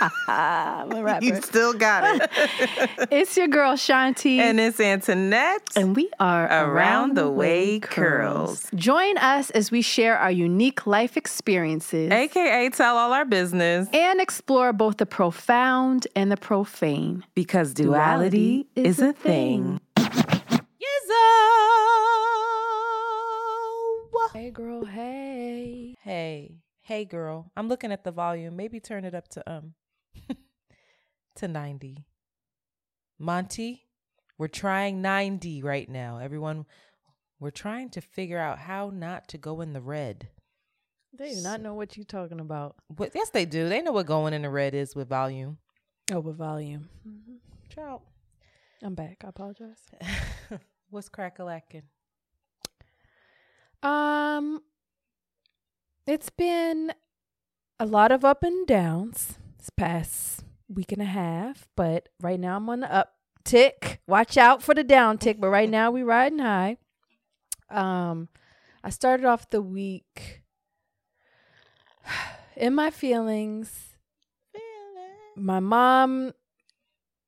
you still got it. it's your girl Shanti. And it's Antoinette. And we are Around the Way Curls. Join us as we share our unique life experiences AKA tell all our business and explore both the profound and the profane. because duality, is a thing. Hey, girl, hey. Hey, hey girl. I'm looking at the volume. Maybe turn it up to um to 90. Monty, we're trying 90 right now. Everyone, we're trying to figure out how not to go in the red. They do not know what you're talking about. But yes, they do. They know what going in the red is with volume. Oh, with volume. Ciao. I'm back. I apologize. What's crack-a-lacking? Um, it's been a lot of up and downs this past week and a half, but right now I'm on the uptick. Watch out for the downtick, but right now we're riding high. Um, I started off the week in my feelings. My mom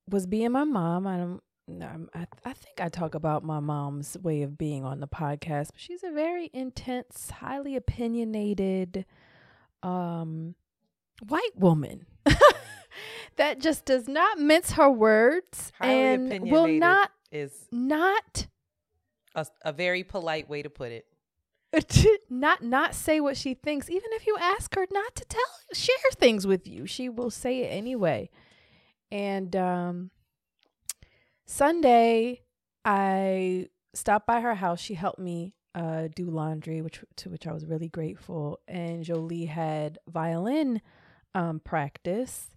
was being my mom. I don't. Um, I I think I talk about my mom's way of being on the podcast, but she's a very intense, highly opinionated, um, white woman. That just does not mince her words Highly and will not is not a, a very polite way to put it. not not say what she thinks. Even if you ask her not to tell share things with you she will say it anyway. And um sunday i stopped by her house. She helped me uh do laundry which to which i was really grateful. And jolie had violin um practice.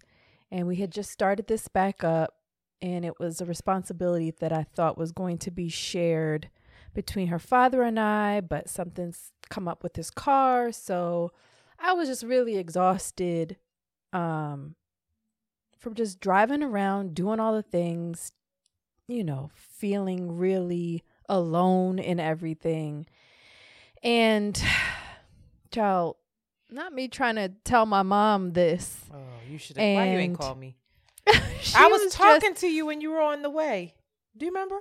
And we had just started this back up and it was a responsibility that i thought was going to be shared between her father and I, but something's come up with his car. So I was just really exhausted um, from just driving around, doing all the things, you know, feeling really alone in everything. And, child, not me trying to tell my mom this. Oh, you should. Why you ain't call me? I was, just- talking to you when you were on the way. Do you remember?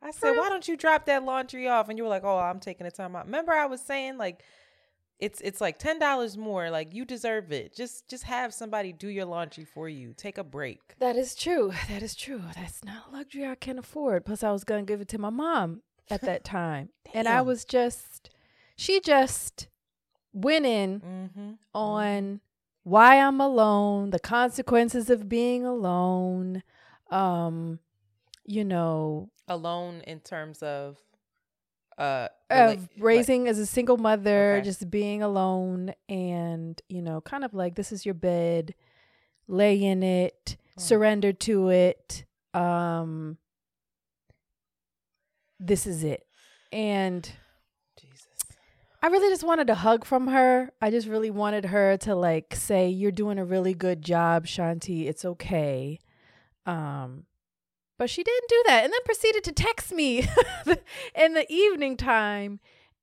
I said, "Why don't you drop that laundry off?" And you were like, "Oh, I'm taking the time out." Remember, I was saying like, it's it's like ten dollars more. Like you deserve it. Just just have somebody do your laundry for you. Take a break. That is true. That is true. That's not a luxury I can afford. Plus, I was going to give it to my mom at that time. and I was just, she just went in Mm-hmm. on why I'm alone, the consequences of being alone, um, you know, Alone in terms of, uh, of rela- raising as a single mother, Okay. just being alone, and you know, kind of like this is your bed, lay in it, Hmm. surrender to it. Um, this is it, and Jesus. I really just wanted a hug from her. I just really wanted her to like say, "You're doing a really good job, Shanti. It's okay." Um, but she didn't do that, and then proceeded to text me in the evening time,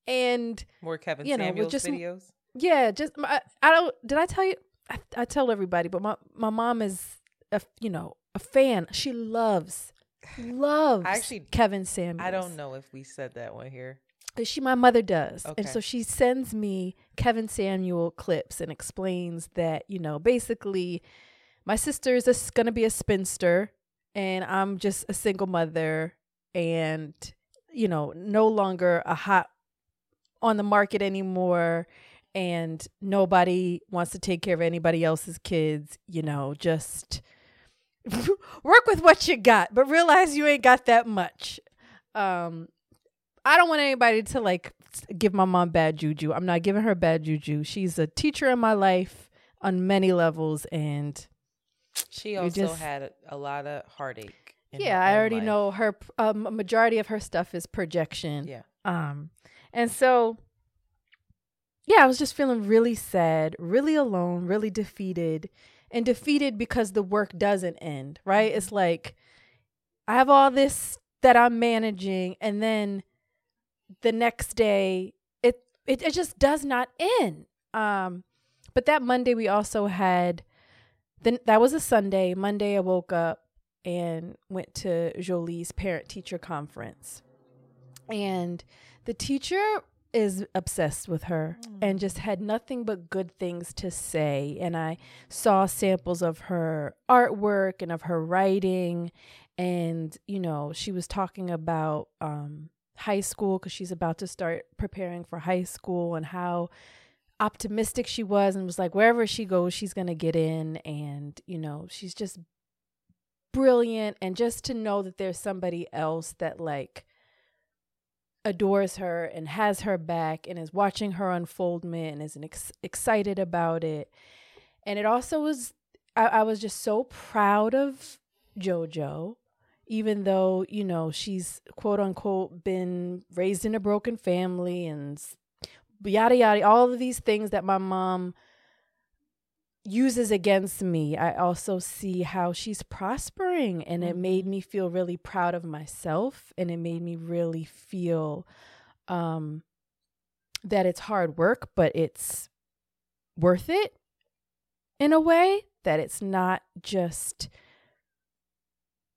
and More Kevin You know, Samuels just- videos. yeah, just I, I don't. Did I tell you? I, I tell everybody, but my my mom is a you know a fan. She loves loves actually- Kevin Samuels. I don't know if we said that one here. She, my mother does. Okay. And so she sends me Kevin Samuel clips and explains that, you know, basically my sister is going to be a spinster and I'm just a single mother and, you know, no longer a hot on the market anymore. And nobody wants to take care of anybody else's kids, you know, just work with what you got, but realize you ain't got that much. Um, I don't want anybody to like give my mom bad juju. I'm not giving her bad juju. She's a teacher in my life on many levels, and She also just- had a, a lot of heartache. in yeah, I already life. know her. Um, a majority of her stuff is projection. Yeah. Um, and so, yeah, I was just feeling really sad, really alone, really defeated, and defeated because the work doesn't end. Right? It's like I have all this that I'm managing and then the next day it it, it just does not end. Um but that Monday we also had then that was a Sunday. Monday I woke up and went to Jolie's parent teacher conference. And the teacher is obsessed with her mm. and just had nothing but good things to say. And I saw samples of her artwork and of her writing. And, you know, she was talking about um, high school because she's about to start preparing for high school and how optimistic she was and was like, wherever she goes, she's going to get in. And, you know, she's just brilliant. And just to know that there's somebody else that, like, adores her and has her back and is watching her unfoldment and is ex- excited about it. And it also was, I, I was just so proud of JoJo, even though, you know, she's quote unquote been raised in a broken family and yada yada, all of these things that my mom uses against me, I also see how she's prospering. And it made mm-hmm. me feel really proud of myself. And it made me really feel um, that it's hard work, but it's worth it in a way that it's not just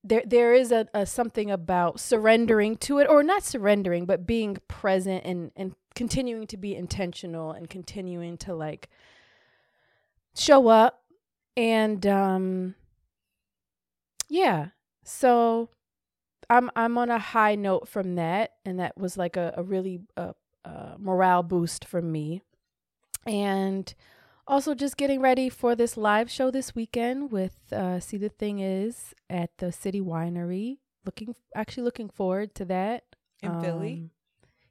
there there is a, a something about surrendering to it or not surrendering but being present and and continuing to be intentional and continuing to like show up and um yeah. So i'm i'm on a high note from that and that was like a, a really uh, uh, morale boost for me. And also just getting ready for this live show this weekend with uh, see the thing is at the city winery. Looking actually looking forward to that. In um, philly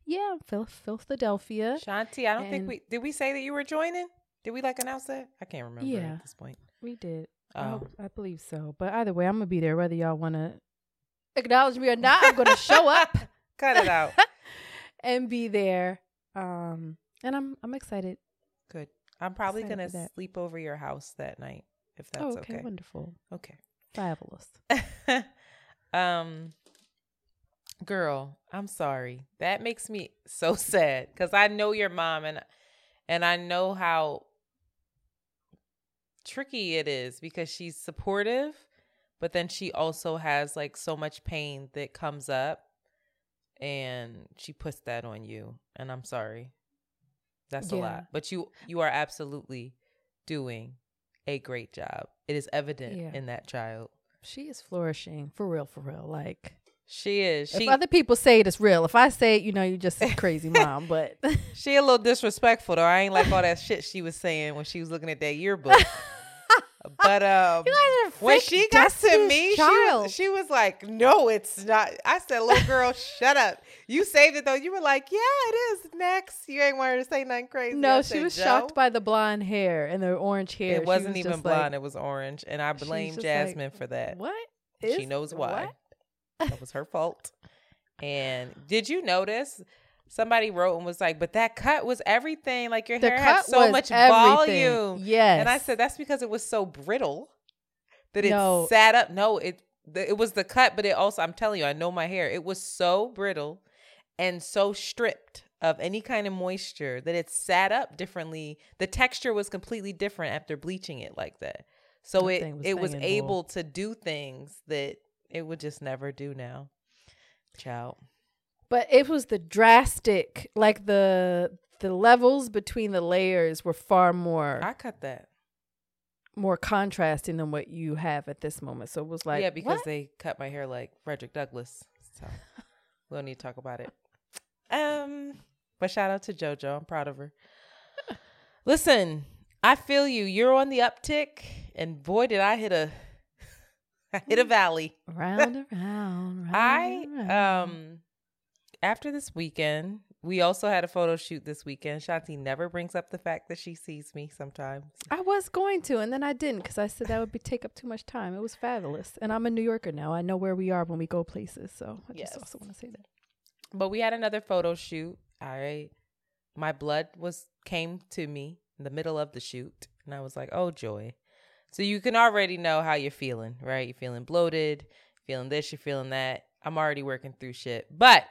yeah Phil, philadelphia shanti i don't think we did we say that you were joining did we like announce that? I can't remember yeah, at this point. We did. Oh. I, hope, I believe so. But either way, I'm gonna be there whether y'all wanna acknowledge me or not. I'm gonna show up. Cut it out. and be there. Um and I'm I'm excited. Good. I'm probably excited gonna sleep over your house that night if that's oh, okay, okay. Wonderful. Okay. Fabulous. um girl, I'm sorry. That makes me so sad because I know your mom and and I know how tricky it is because she's supportive, but then she also has like so much pain that comes up and she puts that on you. And I'm sorry. That's yeah. a lot. But you you are absolutely doing a great job. It is evident yeah. in that child. She is flourishing for real, for real. Like she is. She, if other people say it, it's real. If I say it, you know, you just a crazy mom. But she a little disrespectful though. I ain't like all that shit she was saying when she was looking at that yearbook. but um, when she got to me, she was, she was like, "No, it's not." I said, "Little girl, shut up. You saved it though." You were like, "Yeah, it is." Next, you ain't want her to say nothing crazy. No, I she was shocked by the blonde hair and the orange hair. It wasn't was even blonde; like, it was orange, and I blame Jasmine like, for that. What? she knows why. What? That was her fault. And did you notice? Somebody wrote and was like, "But that cut was everything. Like your the hair had so much everything. volume." Yes. And I said that's because it was so brittle that it no. sat up. No, it it was the cut, but it also I'm telling you, I know my hair. It was so brittle and so stripped of any kind of moisture that it sat up differently. The texture was completely different after bleaching it like that. So that it was it was able to do things that it would just never do now. Ciao. But it was the drastic, like the the levels between the layers were far more. I cut that. More contrasting than what you have at this moment. So it was like yeah, because what? they cut my hair like Frederick Douglass. So we don't need to talk about it. Um, but shout out to JoJo. I'm proud of her. Listen, I feel you. You're on the uptick, and boy, did I hit a hit a valley. Round and round. round I um after this weekend, we also had a photo shoot this weekend. Shanti never brings up the fact that she sees me sometimes. I was going to, and then I didn't because I said that would be take up too much time. It was fabulous, and I'm a New Yorker now. I know where we are when we go places, so I yes. just also want to say that. But we had another photo shoot. I, my blood was came to me in the middle of the shoot, and I was like, "Oh joy!" So you can already know how you're feeling, right? You're feeling bloated, feeling this, you're feeling that. I'm already working through shit. But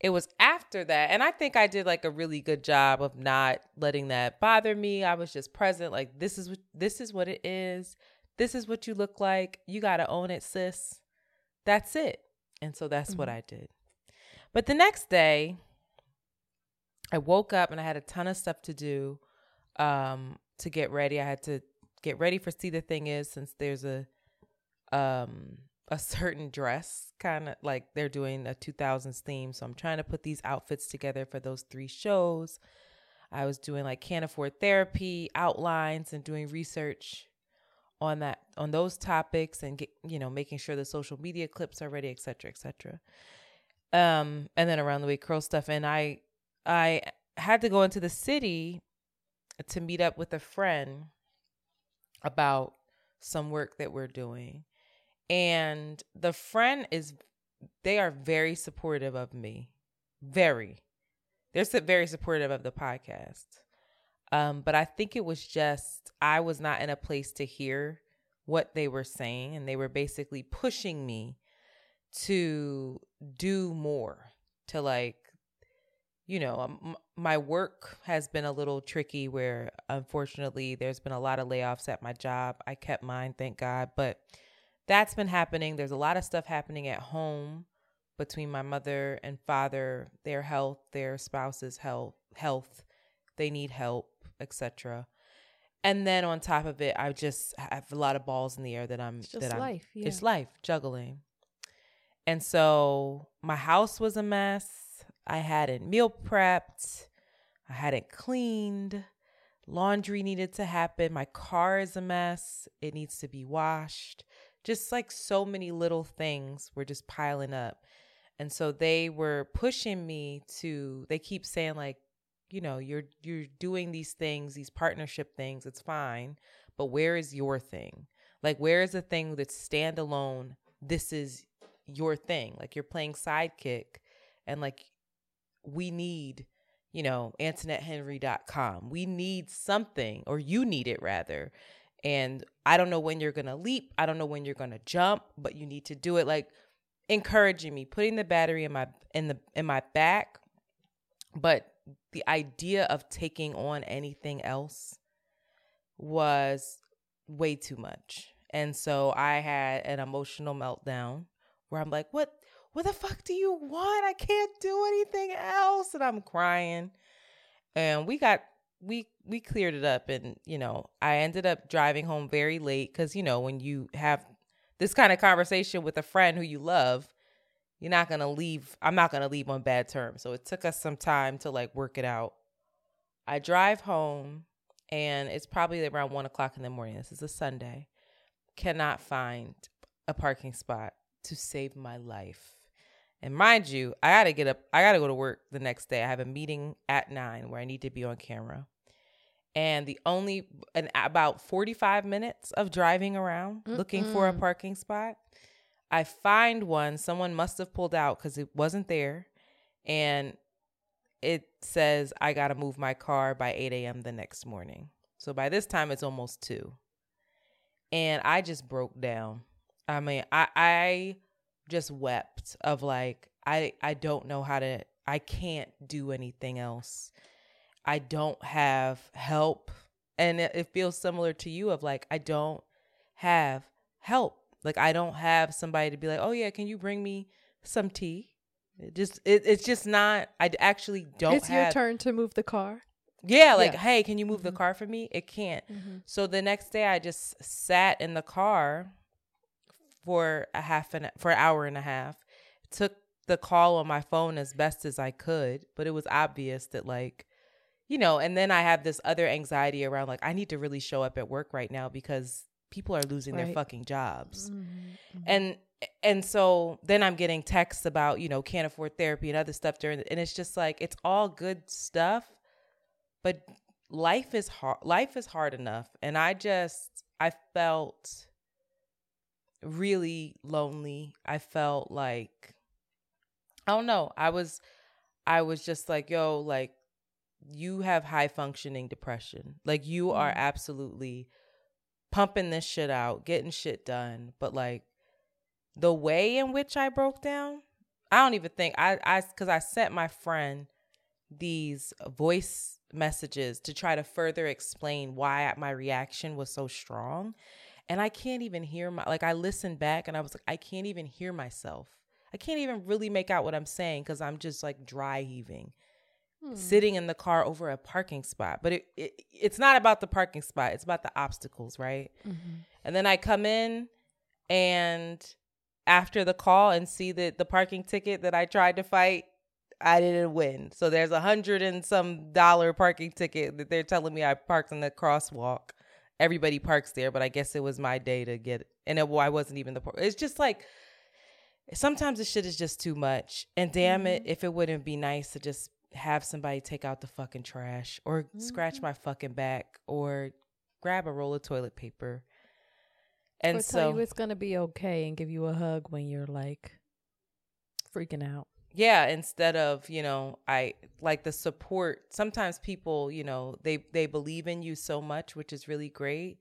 it was after that, and I think I did like a really good job of not letting that bother me. I was just present, like this is what this is what it is. This is what you look like. You gotta own it, sis. That's it. And so that's mm-hmm. what I did. But the next day, I woke up and I had a ton of stuff to do um, to get ready. I had to get ready for See the Thing Is since there's a um a certain dress kind of like they're doing a 2000s theme. So I'm trying to put these outfits together for those three shows. I was doing like can't afford therapy outlines and doing research on that on those topics and get you know making sure the social media clips are ready, etc., etc. Um, and then around the way curl stuff, and I I had to go into the city to meet up with a friend about some work that we're doing. And the friend is, they are very supportive of me. Very. They're very supportive of the podcast. Um, but I think it was just, I was not in a place to hear what they were saying. And they were basically pushing me to do more, to like you know, um, my work has been a little tricky where unfortunately there's been a lot of layoffs at my job. I kept mine, thank God, but that's been happening. There's a lot of stuff happening at home between my mother and father, their health, their spouse's health, health, they need help, etc. And then on top of it, I just have a lot of balls in the air that I'm it's just that life. I'm, yeah. It's life, juggling. And so my house was a mess I hadn't meal prepped. I hadn't cleaned. Laundry needed to happen. My car is a mess. It needs to be washed. Just like so many little things were just piling up. And so they were pushing me to they keep saying like, you know, you're you're doing these things, these partnership things, it's fine, but where is your thing? Like where is the thing that's standalone? This is your thing. Like you're playing sidekick and like we need, you know, AntoinetteHenry.com. We need something, or you need it rather. And I don't know when you're going to leap. I don't know when you're going to jump, but you need to do it. Like encouraging me, putting the battery in my in the in my back. But the idea of taking on anything else was way too much. And so I had an emotional meltdown where I'm like, what what the fuck do you want? I can't do anything else. And I'm crying. And we got we we cleared it up and you know, I ended up driving home very late cuz you know, when you have this kind of conversation with a friend who you love, you're not going to leave I'm not going to leave on bad terms. So it took us some time to like work it out. I drive home and it's probably around one o'clock in the morning. This is a Sunday. Cannot find a parking spot to save my life. And mind you, I gotta get up, I gotta go to work the next day. I have a meeting at nine where I need to be on camera. And the only, and about 45 minutes of driving around Mm-mm. looking for a parking spot, I find one. Someone must have pulled out because it wasn't there. And it says I gotta move my car by 8 a.m. the next morning. So by this time, it's almost two. And I just broke down. I mean, I, I, just wept of like I I don't know how to I can't do anything else. I don't have help. And it, it feels similar to you of like I don't have help. Like I don't have somebody to be like, "Oh yeah, can you bring me some tea?" It just it, it's just not I actually don't It's have, your turn to move the car. Yeah, like, yeah. "Hey, can you move mm-hmm. the car for me?" It can't. Mm-hmm. So the next day I just sat in the car for a half an for an hour and a half. Took the call on my phone as best as I could, but it was obvious that like you know, and then I have this other anxiety around like I need to really show up at work right now because people are losing right. their fucking jobs. Mm-hmm, mm-hmm. And and so then I'm getting texts about, you know, can't afford therapy and other stuff during the, and it's just like it's all good stuff, but life is hard life is hard enough and I just I felt really lonely. I felt like I don't know. I was I was just like, yo, like you have high functioning depression. Like you are mm. absolutely pumping this shit out, getting shit done, but like the way in which I broke down, I don't even think I I because I sent my friend these voice messages to try to further explain why my reaction was so strong. And I can't even hear my like I listened back and I was like, I can't even hear myself. I can't even really make out what I'm saying because I'm just like dry heaving. Hmm. Sitting in the car over a parking spot. But it, it it's not about the parking spot, it's about the obstacles, right? Mm-hmm. And then I come in and after the call and see that the parking ticket that I tried to fight, I didn't win. So there's a hundred and some dollar parking ticket that they're telling me I parked in the crosswalk. Everybody parks there, but I guess it was my day to get. And it, well, I wasn't even the park. It's just like sometimes the shit is just too much. And damn mm-hmm. it, if it wouldn't be nice to just have somebody take out the fucking trash or mm-hmm. scratch my fucking back or grab a roll of toilet paper and or so tell you it's gonna be okay and give you a hug when you're like freaking out. Yeah, instead of, you know, I like the support. Sometimes people, you know, they they believe in you so much, which is really great,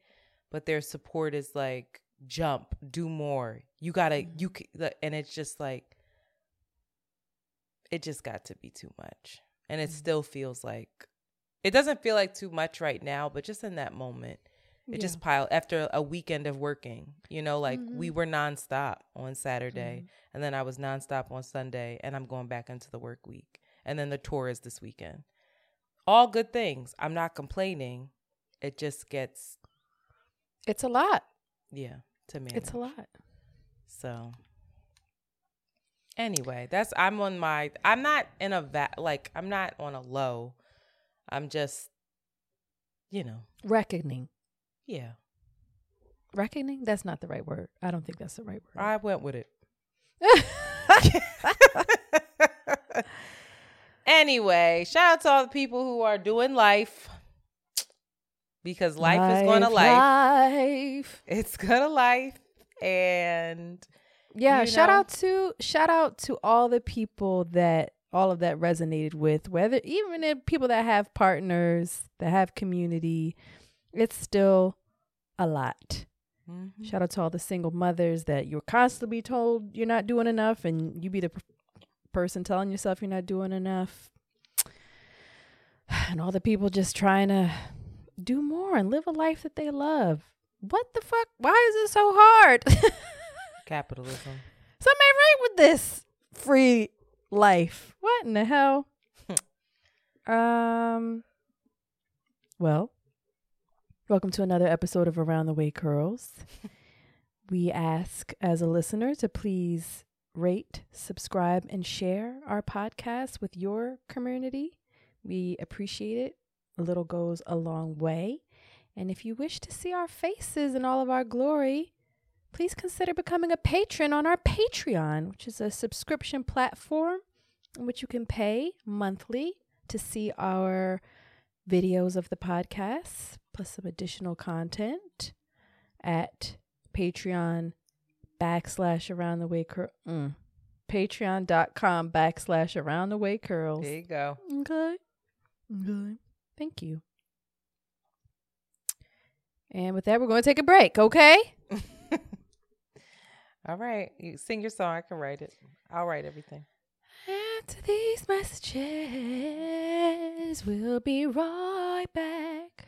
but their support is like jump, do more. You got to mm-hmm. you and it's just like it just got to be too much. And it mm-hmm. still feels like it doesn't feel like too much right now, but just in that moment, it yeah. just piled after a weekend of working. You know, like mm-hmm. we were nonstop on Saturday, mm-hmm. and then I was nonstop on Sunday, and I'm going back into the work week, and then the tour is this weekend. All good things. I'm not complaining. It just gets. It's a lot. Yeah, to me. It's a lot. So. Anyway, that's I'm on my. I'm not in a va- like I'm not on a low. I'm just, you know, reckoning. Yeah. Reckoning? That's not the right word. I don't think that's the right word. I went with it. anyway, shout out to all the people who are doing life because life, life is going to life. life. It's going to life. And yeah, shout know. out to shout out to all the people that all of that resonated with, whether even if people that have partners, that have community, it's still a lot. Mm-hmm. Shout out to all the single mothers that you're constantly told you're not doing enough, and you be the p- person telling yourself you're not doing enough. And all the people just trying to do more and live a life that they love. What the fuck? Why is it so hard? Capitalism. Something right with this free life. What in the hell? um. Well, Welcome to another episode of Around the Way Curls. we ask as a listener to please rate, subscribe, and share our podcast with your community. We appreciate it. A little goes a long way. And if you wish to see our faces in all of our glory, please consider becoming a patron on our Patreon, which is a subscription platform in which you can pay monthly to see our videos of the podcast plus some additional content at Patreon backslash around the way curl. Mm. Patreon.com backslash around the way curls. There you go. Okay. Okay. Thank you. And with that, we're going to take a break, okay? All right. You sing your song. I can write it. I'll write everything. After these messages, we'll be right back.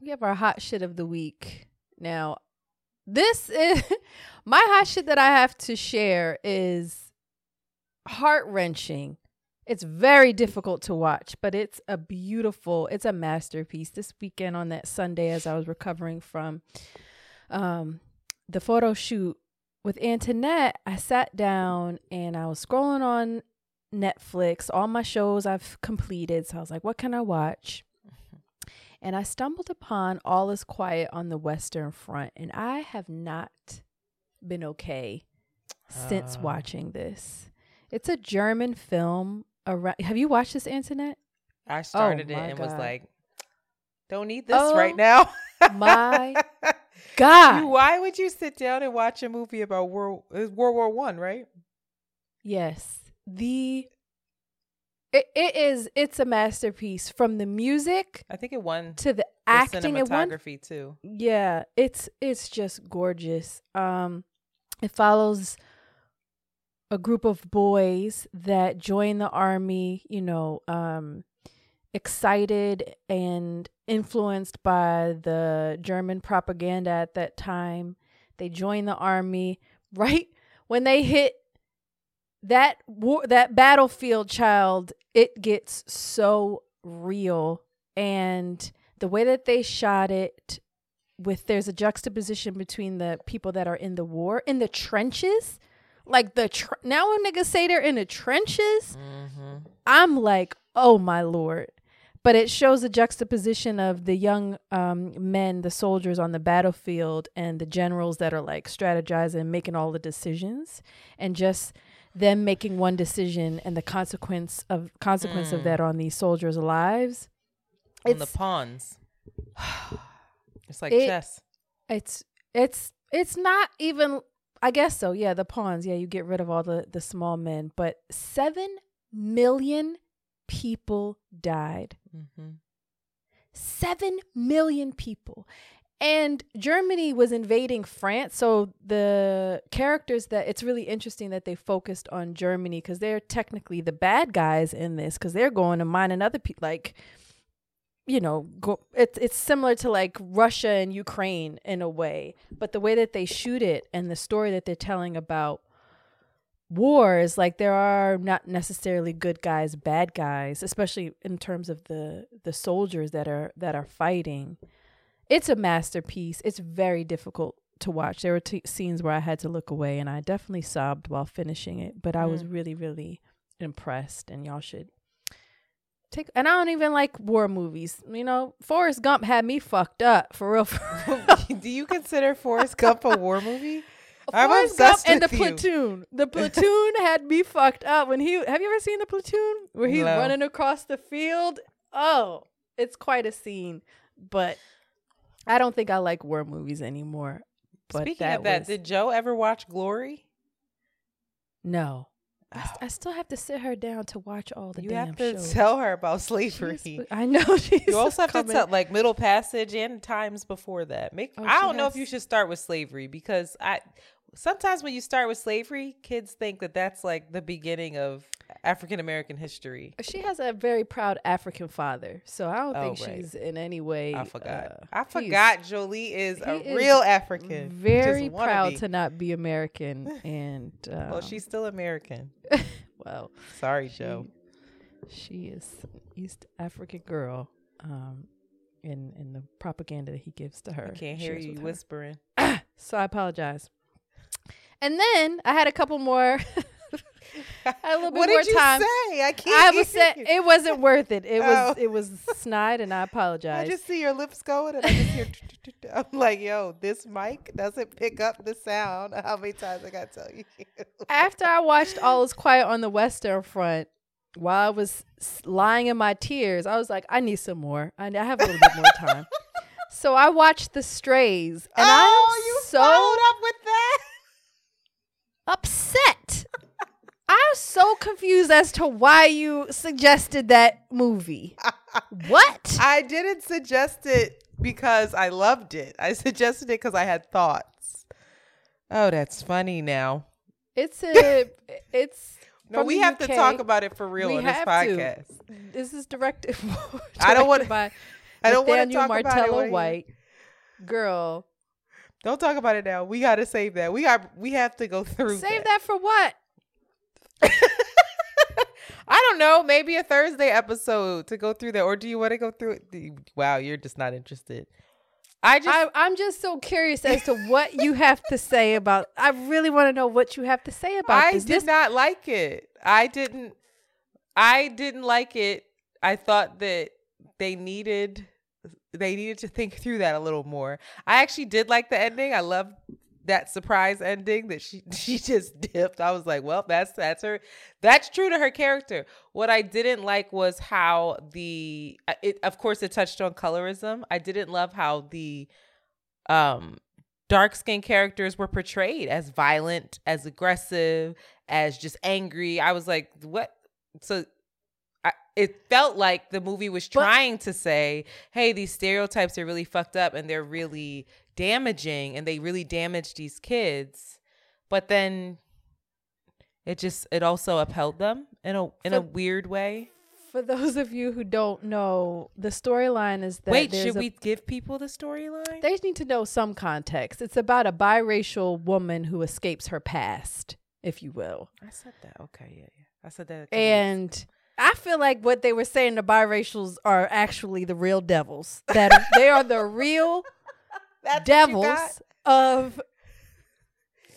We have our hot shit of the week. Now, this is my hot shit that I have to share is heart wrenching. It's very difficult to watch, but it's a beautiful, it's a masterpiece. This weekend on that Sunday, as I was recovering from um, the photo shoot with Antoinette, I sat down and I was scrolling on Netflix, all my shows I've completed. So I was like, what can I watch? And I stumbled upon All Is Quiet on the Western Front, and I have not been okay since Uh. watching this. It's a German film. Around, have you watched this, Antoinette? I started it Oh my and was like, don't need this Oh right now. my God. You- why would you sit down and watch a movie about World World War One, right? Yes. The it, it is it's a masterpiece from the music I think it won to the the acting. It won cinematography too. yeah it's it's just gorgeous. Um it follows a group of boys that join the army you know um excited and influenced by the german propaganda at that time. They join the army. Right when they hit that war that battlefield child it gets so real. And the way that they shot it with there's a juxtaposition between the people that are in the war in the trenches. Like the tr- now when niggas say they're in the trenches mm-hmm. i'm like oh my lord. But it shows the juxtaposition of the young um, men the soldiers on the battlefield and the generals that are like strategizing making all the decisions and just them making one decision and the consequence of consequence of that on these soldiers lives On the pawns. It's like It- chess. it's it's it's not even I guess so. Yeah, the pawns. Yeah, you get rid of all the the small men, but 7 million people died. hmm 7 million people. And Germany was invading France. So the characters that it's really interesting that they focused on Germany because they're technically the bad guys in this because they're going to mine another people. Like, you know, go, it's it's similar to like Russia and Ukraine in a way, but the way that they shoot it and the story that they're telling about wars like there are not necessarily good guys bad guys especially in terms of the the soldiers that are that are fighting it's a masterpiece it's very difficult to watch there were t- scenes where i had to look away and i definitely sobbed while finishing it but i was mm. really really impressed and y'all should take and i don't even like war movies you know forrest gump had me fucked up for real, for real. Do you consider Forrest Gump a war movie? I'm Forrest Gump and the you. platoon. The platoon had me fucked up when he. Have you ever seen the platoon where he's No. running across the field? Oh, it's quite a scene. But I don't think I like war movies anymore. But Speaking that of that, was- did Joe ever watch Glory? no, I, st- I still have to sit her down to watch all the you damn have to shows. tell her about She's- slavery. I know she's. You also have to tell like Middle Passage and times before that. Make Oh, I don't know if you should start with slavery because I sometimes when you start with slavery, kids think that that's like the beginning of African American history. She has a very proud African father, so I don't Oh, think right. she's in any way. I forgot. uh, I forgot Jolie is a is real African. Very proud to not be American, and um, Well, she's still American. well, Sorry, Joe. she is East African girl. Um, in in the propaganda that he gives to her, I can't hear you whispering. So I apologize. And then I had a couple more. A little bit what more did you time. say? I can't. I was you. it wasn't worth it. It was Oh. it was snide, and I apologize. I just see your lips going, and I just hear. I'm like, yo, this mic doesn't pick up the sound. How many times I gotta tell you? After I watched All Is Quiet on the Western Front, while I was lying in my tears, I was like, I need some more. I, I have a little bit more time. So I watched The Strays, and oh, I'm you so up with that. Confused as to why you suggested that movie. what? I didn't suggest it because I loved it. I suggested it because I had thoughts. Oh, that's funny now. It's a. It's. No, we have to talk about it for real We on this have to. podcast. This is directed. I don't want- directed by I don't want to talk about it. Martello White. Girl, Don't talk about it now. We got to save that. We got. We have to go through. save that for what? I don't know. Maybe a Thursday episode to go through that, or do you want to go through it? Wow, you're just not interested. I just. I, I'm just so curious as to what you have to say about. I really want to know what you have to say about I this. did This- not like it. I didn't. I didn't like it. I thought that they needed they needed to think through that a little more. I actually did like the ending. I love that surprise ending that she she just dipped. I was like, well, that's that's her. That's true to her character. What I didn't like was how the uh, it of course it touched on colorism. I didn't love how the um dark skinned characters were portrayed as violent, as aggressive, as just angry. I was like, what? So it felt like the movie was But- trying to say, hey, these stereotypes are really fucked up and they're really damaging and they really damage these kids. But then it just it also upheld them in a in a weird way. For those of you who don't know, the storyline is that Wait, should a- we give people the storyline? They need to know some context. It's about a biracial woman who escapes her past, if you will. I said that. Okay, yeah, yeah. I said that. And I feel like what they were saying the biracials are actually the real devils. That they are the real That's what you got? devils of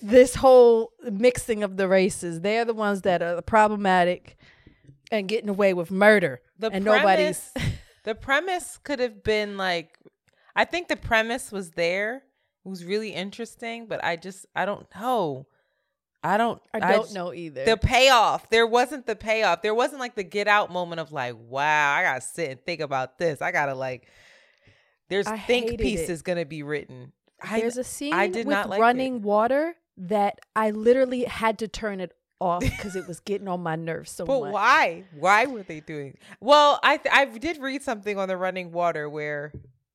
this whole mixing of the races. They are the ones that are problematic and getting away with murder. the and premise, nobody's the premise could have been like I think the premise was there. It was really interesting, but I just I don't know. I don't I don't just- know either. The payoff. There wasn't the payoff. There wasn't like the get out moment of like, wow, I gotta sit and think about this. I gotta like there's I think pieces it. gonna be written. I, There's a scene I did with not like running it. water that I literally had to turn it off because it was getting on my nerves so But much. But why? Why were they doing? Well, I th- I did read something on the running water where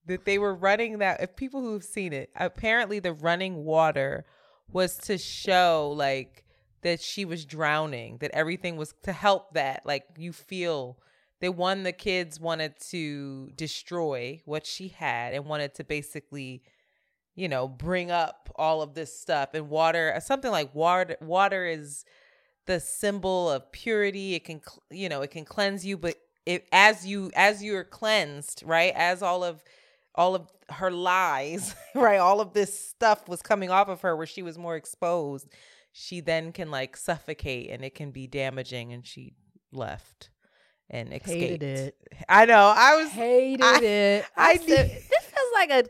that they were running that. If people who've seen it, apparently the running water was to show like that she was drowning. That everything was to help that. Like you feel. They one the kids wanted to destroy what she had and wanted to basically you know bring up all of this stuff and water something like water water is the symbol of purity it can you know it can cleanse you but it as you as you're cleansed right as all of all of her lies right all of this stuff was coming off of her where she was more exposed she then can like suffocate and it can be damaging and she left and escaped Hated it. i know i was hated I- it. I I, said, this feels like a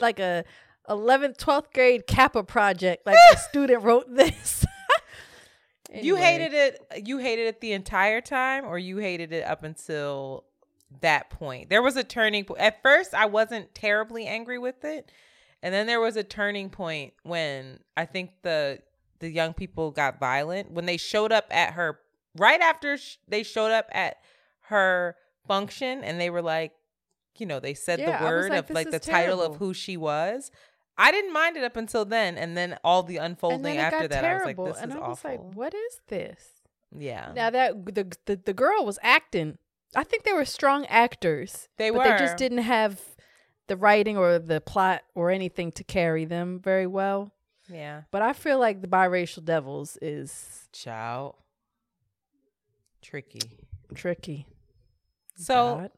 like a 11th 12th grade kappa project like a student wrote this You hated it. You hated it the entire time, or you hated it up until that point. There was a turning point. At first, I wasn't terribly angry with it, and then there was a turning point when I think the the young people got violent when they showed up at her right after sh- they showed up at her function, and they were like, you know, they said Yeah, the word like, of like the title of who she was. I didn't mind it up until then, and then all the unfolding after that, terrible I was like, "This and is I was awful." like what is this yeah, now that the, the the girl was acting I think they were strong actors They but they just didn't have the writing or the plot or anything to carry them very well yeah. but I feel like the biracial devils is Child. Tricky. tricky So God.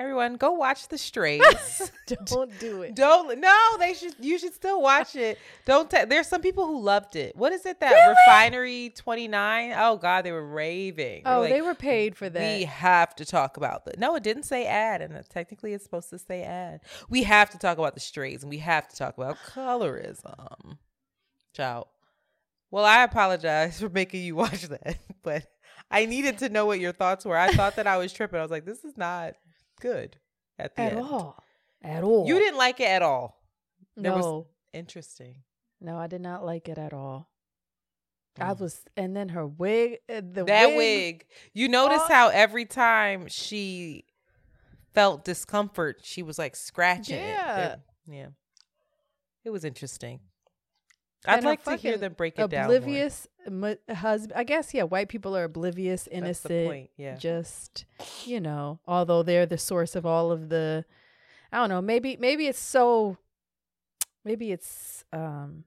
Everyone go watch the strays. don't do it Don't no, they should you should still watch it. Don't te- there's some people who loved it. What is it that refinery 29? Oh god, they were raving. Oh, like, they were paid for that. We have to talk about that. No, it didn't say ad, and technically it's supposed to say ad. We have to talk about the strays, and we have to talk about colorism. Ciao. Well, I apologize for making you watch that, but I needed to know what your thoughts were. I thought that I was tripping. I was like, this is not good at the at end. all. At all. You didn't like it at all. No. was interesting. no, I did not like it at all. I was, and then her wig, uh, the that wig. wig. You notice Oh. how every time she felt discomfort, she was like scratching Yeah. it. It- yeah. It was interesting. I'd And like to hear them break it down. Oblivious husband. I guess yeah, white people are oblivious, That's innocent. the point. Yeah. Just you know, although they're the source of all of the. I don't know. Maybe maybe it's so. Maybe it's um.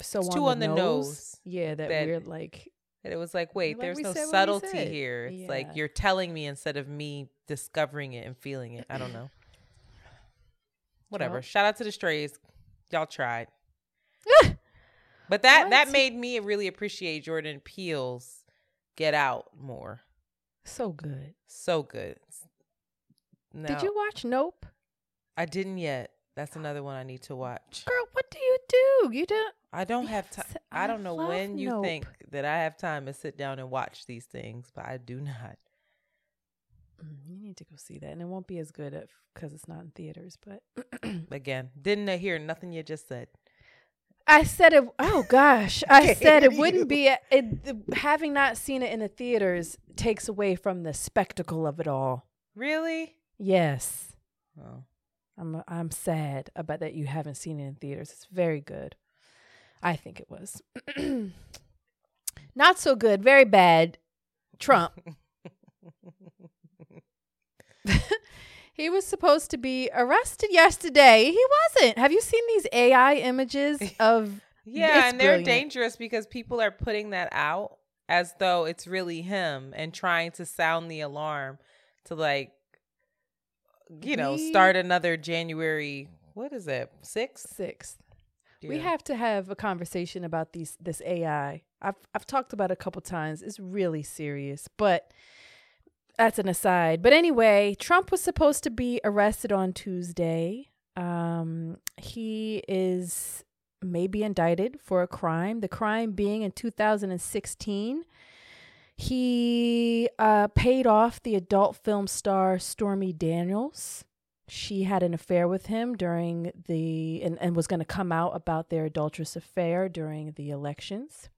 So It's on, too the, on the nose. nose Yeah, that, that- we're like. And it was like, wait, Like there's no subtlety here. It's like you're telling me instead of me discovering it and feeling it. I don't know. Whatever. Well. Shout out to the strays. Y'all tried. But that that made me really appreciate Jordan Peele's Get Out more. So good. So good. Did you watch Nope? I didn't yet. That's another one I need to watch. Girl, what do you do? You don't. I don't have time. I I don't know when you Nope. think that I have time to sit down and watch these things, but I do not. Mm, You need to go see that, and it won't be as good because it's not in theaters. But Again, didn't hear nothing you just said. I said it. Oh gosh, I said it wouldn't be. a- It, the- having not seen it in the theaters takes away from the spectacle of it all. Really? Yes, Oh. I'm. I'm sad about that you haven't seen it in theaters. It's very good. I think it was. not so good. Very bad. Trump. he was supposed to be arrested yesterday. He wasn't. Have you seen these AI images of? Yeah, and they're brilliant. dangerous because people are putting that out as though it's really him and trying to sound the alarm to like you know, We- start another January what is it? 6th? Sixth. We have to have a conversation about these this AI. I've I've talked about it a couple times. It's really serious, but that's an aside. But anyway, Trump was supposed to be arrested on Tuesday. Um, he is maybe indicted for a crime. The crime being in 2016, he uh, paid off the adult film star Stormy Daniels she had an affair with him during the and, and was going to come out about their adulterous affair during the elections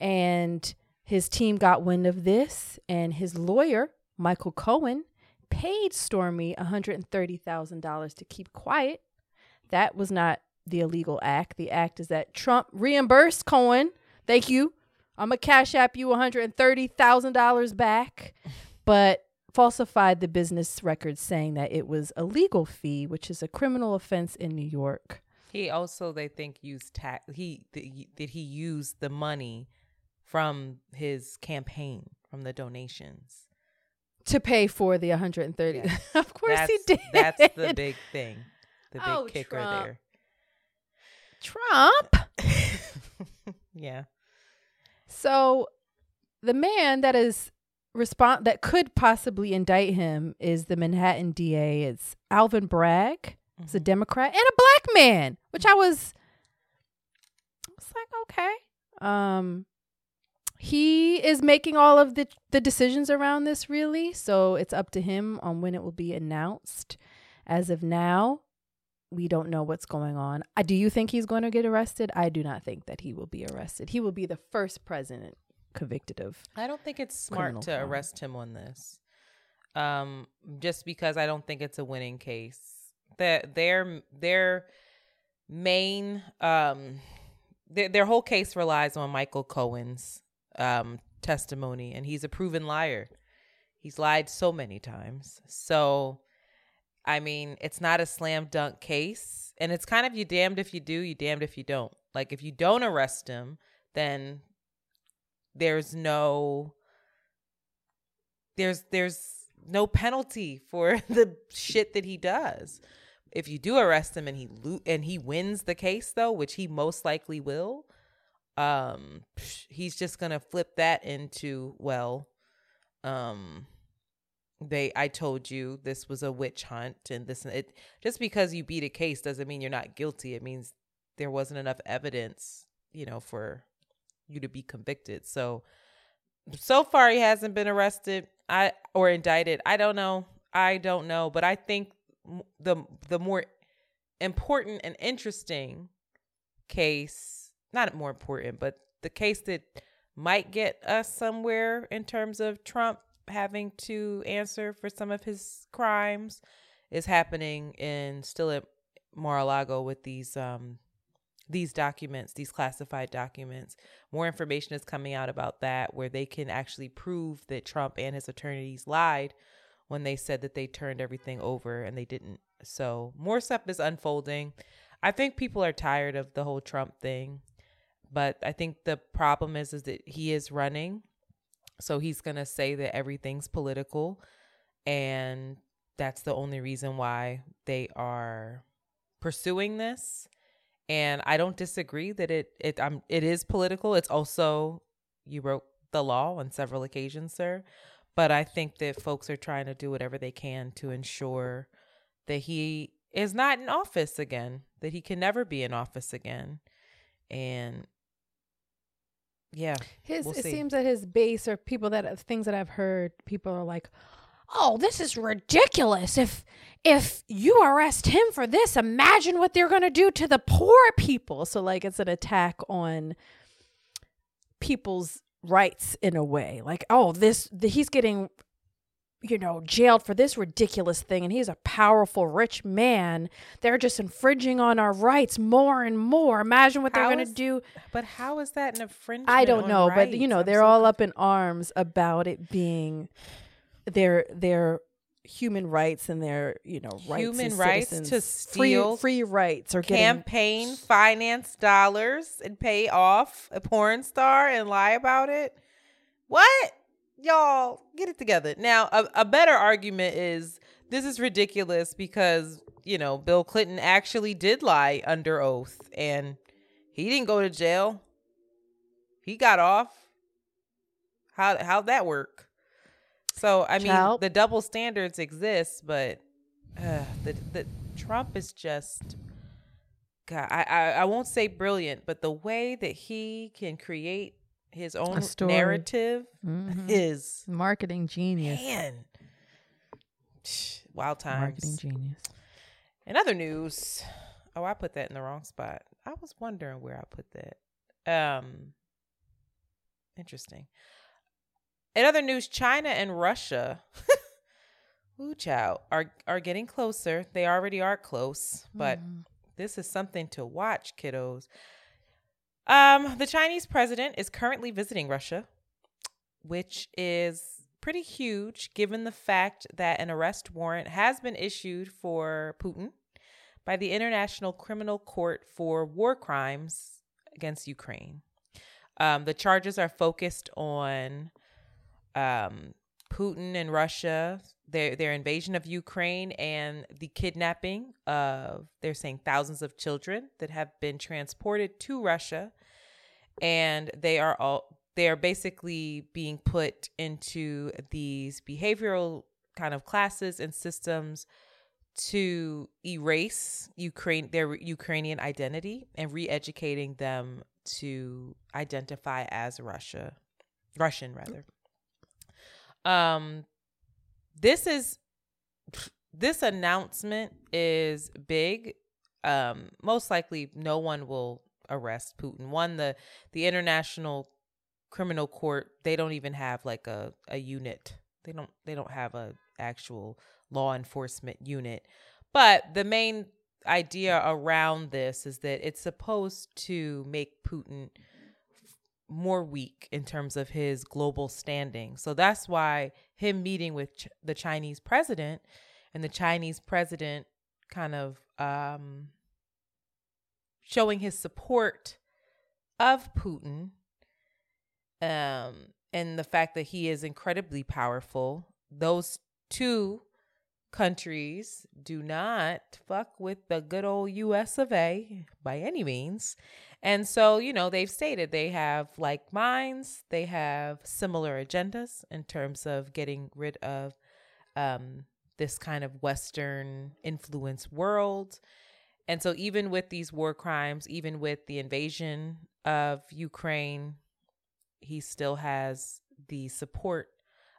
and his team got wind of this and his lawyer michael cohen paid stormy $130000 to keep quiet. That was not the illegal act. The act is that trump reimbursed cohen. Thank you. I'm gonna cash app you $130000 back. But falsified the business records saying that it was a legal fee, which is a criminal offense in New York. He also they think used tax he did he use the money from his campaign from the donations. To pay for the 130. Yeah. of course that's, he did. That's the big thing. The big Oh, kicker Trump. there. Trump. yeah. So the man that is respond that could possibly indict him is the Manhattan DA. It's Alvin Bragg. It's a Democrat and a black man, which I was I was like, okay. Um he is making all of the the decisions around this really, so it's up to him on when it will be announced. As of now, we don't know what's going on. I do you think he's going to get arrested? I do not think that he will be arrested. He will be the first president convicted of I don't think it's smart to crime. arrest him on this. Um, just because I don't think it's a winning case. That their their main um their their whole case relies on Michael Cohen's um testimony and he's a proven liar. He's lied so many times. So I mean, it's not a slam dunk case. And it's kind of you damned if you do, you damned if you don't. Like if you don't arrest him, then there's no there's there's no penalty for the shit that he does. If you do arrest him and he lo- and he wins the case though, which he most likely will, um he's just to flip that into well um they I told you this was a witch hunt and this it just because you beat a case doesn't mean you're not guilty. It means there wasn't enough evidence, you know, for you to be convicted. So so far he hasn't been arrested I or indicted. I don't know. I don't know, but I think the the more important and interesting case, not more important, but the case that might get us somewhere in terms of Trump having to answer for some of his crimes is happening in still at Mar-a-Lago with these um these documents, these classified documents. More information is coming out about that where they can actually prove that Trump and his attorneys lied when they said that they turned everything over and they didn't. So, more stuff is unfolding. I think people are tired of the whole Trump thing, but I think the problem is is that he is running. So he's to say that everything's political and that's the only reason why they are pursuing this and I don't disagree that it it um it is political. It's also you wrote the law on several occasions, sir. But I think that folks are trying to do whatever they can to ensure that he is not in office again, that he can never be in office again. And yeah, His we'll it see. seems that his base or people that things that I've heard, people are like, "Oh, this is ridiculous. If if you arrest him for this, imagine what they're going to do to the poor people." So like it's an attack on people's rights in a way. Like, "Oh, this the, he's getting you know, jailed for this ridiculous thing and he's a powerful rich man. They're just infringing on our rights more and more. Imagine what they're going to do." But how is that an infringement? I don't on know, but you know, I'm they're so all up in arms about it being their their human rights and their you know rights Human rights to steal free free rights or getting campaign finance dollars and pay off a porn star and lie about it. What? Y'all get it together. Now, a, a better argument is this is ridiculous because, you know, Bill Clinton actually did lie under oath and he didn't go to jail. He got off. How how'd that work? So I mean, Child. the double standards exist, but uh, the the Trump is just God. I, I I won't say brilliant, but the way that he can create his own narrative Mhm. is marketing genius. man. Wild times. Marketing genius. In other news, oh, I put that in the wrong spot. I was wondering where I put that. Um, interesting. In other news, China and Russia, ooh, child, are are getting closer. They already are close, but this is something to watch, kiddos. Um, the Chinese president is currently visiting Russia, which is pretty huge given the fact that an arrest warrant has been issued for Putin by the International Criminal Court for war crimes against Ukraine. Um, the charges are focused on um, Putin and Russia, their their invasion of Ukraine, and the kidnapping of they're saying thousands of children that have been transported to Russia, and they are all they are basically being put into these behavioral kind of classes and systems to erase Ukraine their Ukrainian identity and re-educating them to identify as Russia Russian rather. Um this is this announcement is big. Um most likely no one will arrest Putin. One the the international criminal court they don't even have like a a unit. They don't they don't have a actual law enforcement unit. But the main idea around this is that it's supposed to make Putin more weak in terms of his global standing. So that's why him meeting with Ch- the Chinese president and the Chinese president kind of um, showing his support of Putin um, and the fact that he is incredibly powerful. Those two countries do not fuck with the good old US of A by any means. And so, you know, they've stated they have like minds, they have similar agendas in terms of getting rid of um, this kind of Western influence world. And so, even with these war crimes, even with the invasion of Ukraine, he still has the support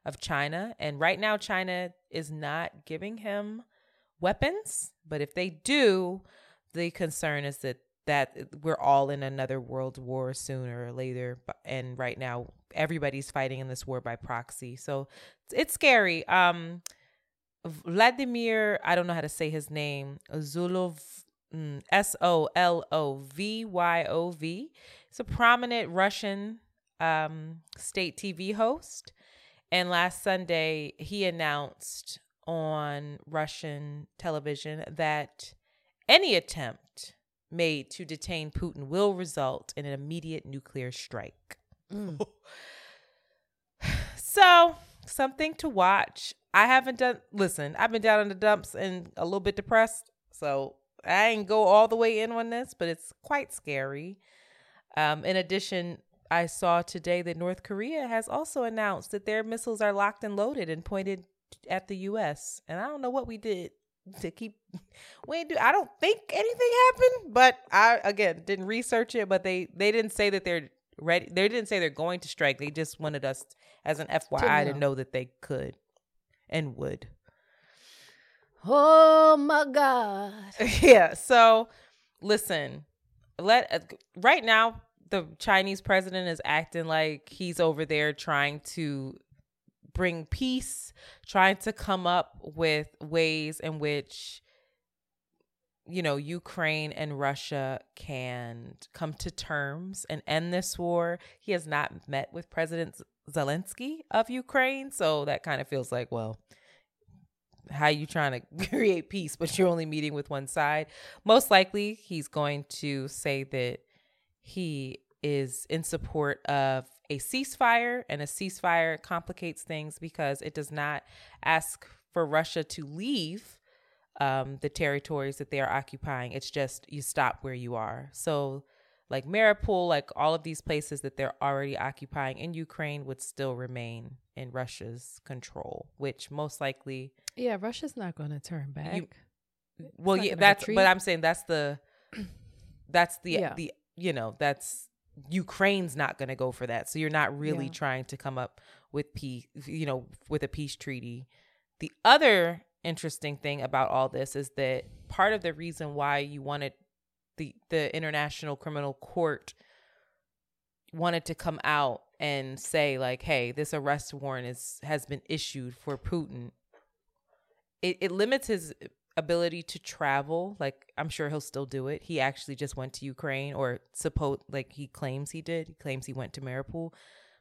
of China. And right now, China is not giving him weapons. But if they do, the concern is that that we're all in another world war sooner or later. And right now, everybody's fighting in this war by proxy. So it's, it's scary. Um, Vladimir, I don't know how to say his name, Zulov, mm, S O L O V Y O V. It's a prominent Russian um, state TV host. And last Sunday, he announced on Russian television that any attempt made to detain Putin will result in an immediate nuclear strike. so, something to watch. I haven't done, listen, I've been down in the dumps and a little bit depressed. So, I ain't go all the way in on this, but it's quite scary. Um, in addition, I saw today that North Korea has also announced that their missiles are locked and loaded and pointed at the U.S. And I don't know what we did to keep. We do. I don't think anything happened, but I again didn't research it. But they they didn't say that they're ready. They didn't say they're going to strike. They just wanted us as an FYI to know. know that they could and would. Oh my God. yeah. So, listen, let uh, right now the Chinese president is acting like he's over there trying to bring peace, trying to come up with ways in which you know Ukraine and Russia can come to terms and end this war. He has not met with President Zelensky of Ukraine, so that kind of feels like, well, how you trying to create peace but you're only meeting with one side most likely he's going to say that he is in support of a ceasefire and a ceasefire complicates things because it does not ask for russia to leave um, the territories that they are occupying it's just you stop where you are so like Mariupol, like all of these places that they're already occupying in Ukraine would still remain in Russia's control, which most likely Yeah, Russia's not going to turn back. well yeah that's retreat. but i'm saying that's the that's the Yeah. the you know that's ukraine's not going to go for that so you're not really Yeah. trying to come up with peace you know with a peace treaty the other interesting thing about all this is that part of the reason why you wanted the the international criminal court wanted to come out and say like hey this arrest warrant is has been issued for putin it, it limits his ability to travel like i'm sure he'll still do it. He actually just went to ukraine or suppose like he claims he did. He claims he went to Mariupol.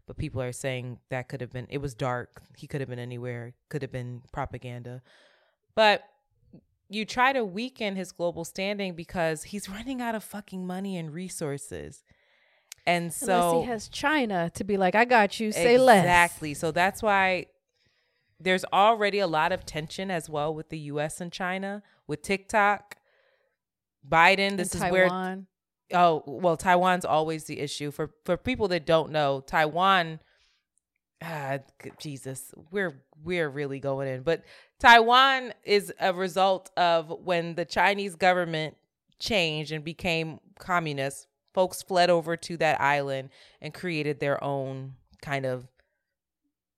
But people are saying that could have been it was dark. He could have been anywhere. Could have been propaganda. But you try to weaken his global standing because he's running out of fucking money and resources. And so Unless he has China to be like, I got you, say less. Exactly. So that's why there's already a lot of tension as well with the US and China with TikTok. Biden, this And is where oh well Taiwan's always the issue. For for people that don't know Taiwan ah, Jesus we're we're really going in. But Taiwan is a result of when the Chinese government changed and became communist. Folks fled over to that island and created their own kind of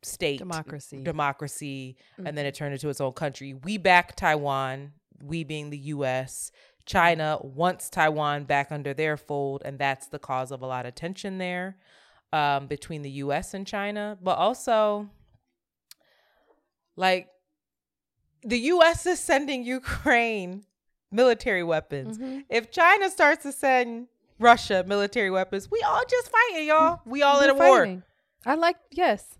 state Democracy. democracy and then it turned into its own country we back Taiwan we being the US China wants Taiwan back under their fold, and that's the cause of a lot of tension there um, between the U.S. and China. But also, like, the U.S. is sending Ukraine military weapons. If China starts to send Russia military weapons, we all just fighting, y'all. We all in a We're war. I like yes.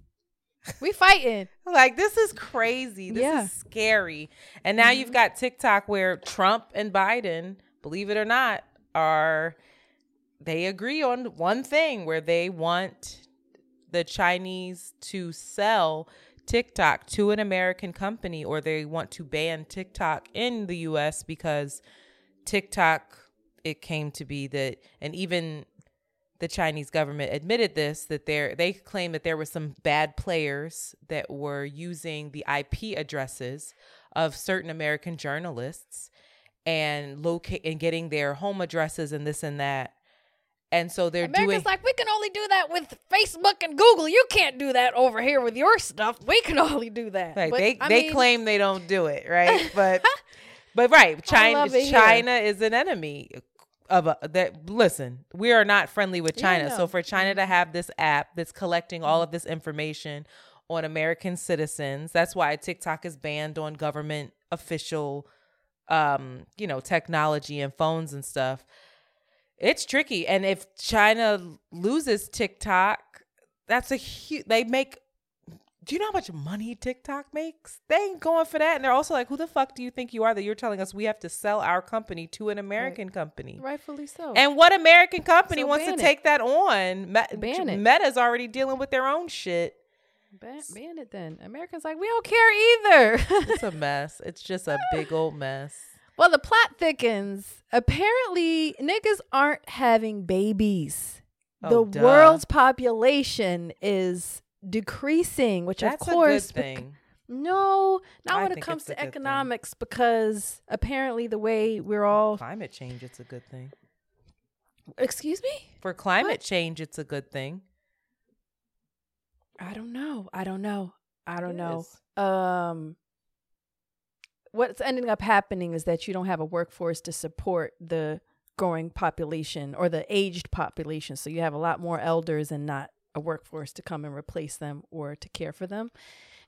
We fighting. Like this is crazy. This Yeah. is scary. And now you've mm-hmm. got TikTok where Trump and Biden, believe it or not, are they agree on one thing where they want the Chinese to sell TikTok to an American company or they want to ban TikTok in the US because TikTok it came to be that and even the Chinese government admitted this that there they claim that there were some bad players that were using the IP addresses of certain American journalists and locate and getting their home addresses and this and that. And so they're America's doing like, we can only do that with Facebook and Google. You can't do that over here with your stuff. We can only do that. Like But, they I they mean, claim they don't do it, right? But but right, China it here. China is an enemy. Of a that listen, we are not friendly with Yeah, China. no. Mm-hmm. So for China to have this app that's collecting all of this information on American citizens, that's why TikTok is banned on government official um, you know, technology and phones and stuff. It's tricky. And if China loses TikTok, that's a huge they make do you know how much money TikTok makes? They ain't going for that. And they're also like, who the fuck do you think you are that you're telling us we have to sell our company to an American company? Rightfully so. And what American company So wants to it. take that on? Me- Ban it. Meta's already dealing with their own shit. ban, ban it then. Americans like we don't care either. It's a mess. It's just a big old mess. well, the plot thickens. Apparently, niggas aren't having babies. Oh, the duh. world's population is decreasing, which That's of course a good thing. No, not I when it comes to good thing. economics, because apparently the way we're all. Climate change, it's a good thing. Excuse me? For climate What? change, it's a good thing. I don't know. I don't know. I don't It know. is. Um, what's ending up happening is that you don't have a workforce to support the growing population or the aged population. So you have a lot more elders and not a workforce to come and replace them or to care for them.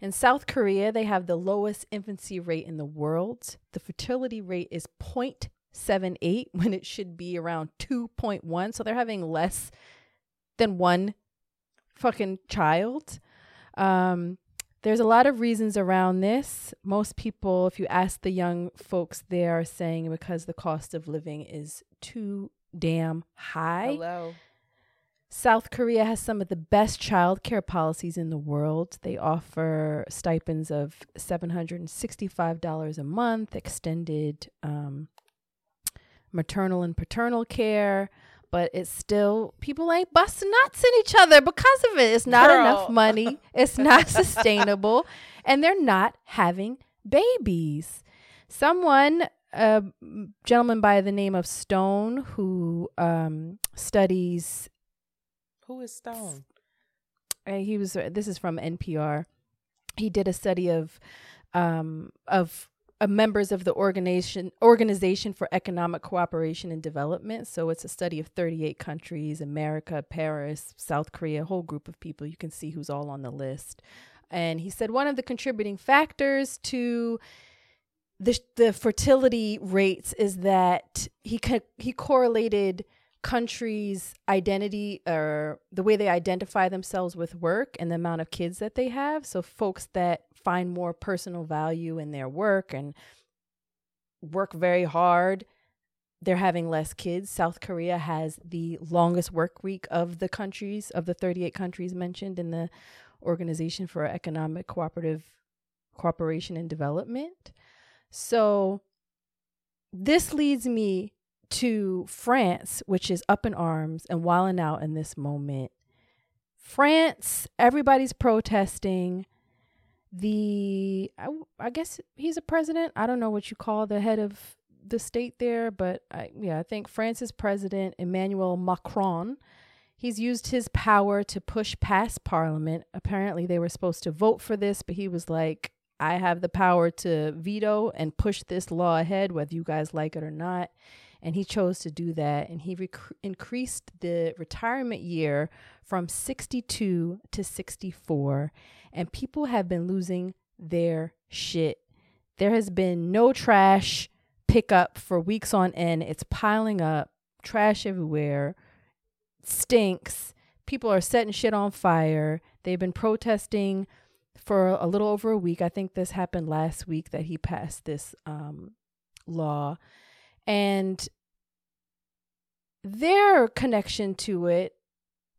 In South Korea, they have the lowest infancy rate in the world. The fertility rate is 0.78 when it should be around 2.1. So they're having less than one fucking child. Um, there's a lot of reasons around this. Most people, if you ask the young folks, they are saying because the cost of living is too damn high. Hello. South Korea has some of the best child care policies in the world. They offer stipends of $765 a month, extended um, maternal and paternal care, but it's still, people ain't busting nuts in each other because of it. It's not enough money, it's not sustainable, and they're not having babies. Someone, a gentleman by the name of Stone, who um, studies Who is Stone? uh, he was this is from NPR. He did a study of um of uh, members of the organization organization for economic cooperation and development so it's a study of 38 countries america paris south korea a whole group of people you can see who's all on the list and he said one of the contributing factors to the the fertility rates is that he co- he correlated countries' identity or the way they identify themselves with work and the amount of kids that they have. So folks that find more personal value in their work and work very hard, they're having less kids. South Korea has the longest work week of the countries of the 38 countries mentioned in the Organization for Economic Cooperative Cooperation and Development. So this leads me to France, which is up in arms and wilding out in this moment. France, everybody's protesting. The I, I guess he's a president. I don't know what you call the head of the state there, but I, yeah, I think France's president Emmanuel Macron. He's used his power to push past parliament. Apparently, they were supposed to vote for this, but he was like, I have the power to veto and push this law ahead, whether you guys like it or not. And he chose to do that. And he rec- increased the retirement year from 62 to 64. And people have been losing their shit. There has been no trash pickup for weeks on end. It's piling up, trash everywhere, stinks. People are setting shit on fire. They've been protesting for a little over a week. I think this happened last week that he passed this um, law. And their connection to it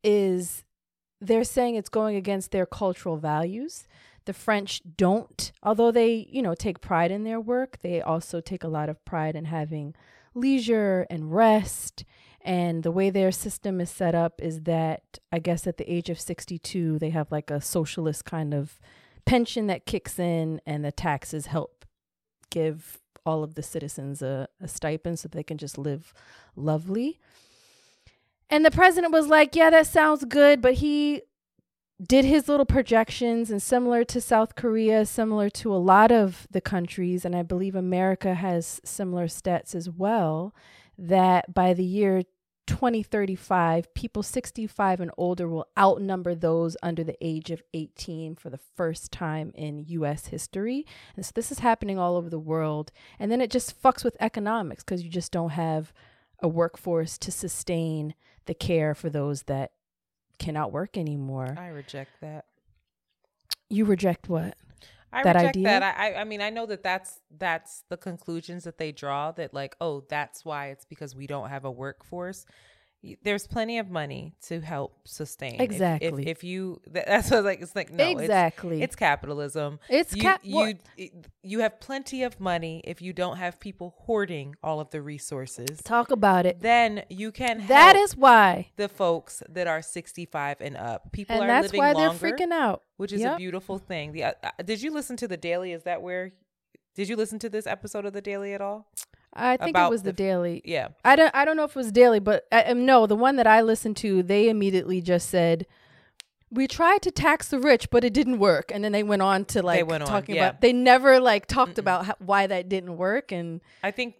is they're saying it's going against their cultural values. The French don't, although they, you know, take pride in their work, they also take a lot of pride in having leisure and rest. And the way their system is set up is that I guess at the age of 62, they have like a socialist kind of pension that kicks in, and the taxes help give all of the citizens a, a stipend so they can just live lovely. And the president was like, Yeah, that sounds good. But he did his little projections, and similar to South Korea, similar to a lot of the countries, and I believe America has similar stats as well, that by the year 2035, people 65 and older will outnumber those under the age of 18 for the first time in US history. And so this is happening all over the world. And then it just fucks with economics because you just don't have a workforce to sustain the care for those that cannot work anymore. I reject that. You reject what? I That reject idea? that. I, I I mean I know that that's that's the conclusions that they draw that like oh that's why it's because we don't have a workforce. There's plenty of money to help sustain. If- If, Exactly. if, you that's what like it's like no Exactly. It's, capitalism. It's you, cap- you you have plenty of money if you don't have people hoarding all of the resources. Talk about it. Then you can That is why. the folks that are 65 and up. People And are that's living why longer they're freaking out. which is Yep. a beautiful thing. The uh, uh, did you listen to the Daily? Is that where? Did you listen to this episode of the Daily at all? I think it was the, the- daily. Yeah. I don't I don't know if it was daily, but I, um, no, the one that I listened to, they immediately just said, "We tried to tax the rich, but it didn't work." And then they went on to like went on, talking yeah. about. They never like talked about how, why that didn't work, and I think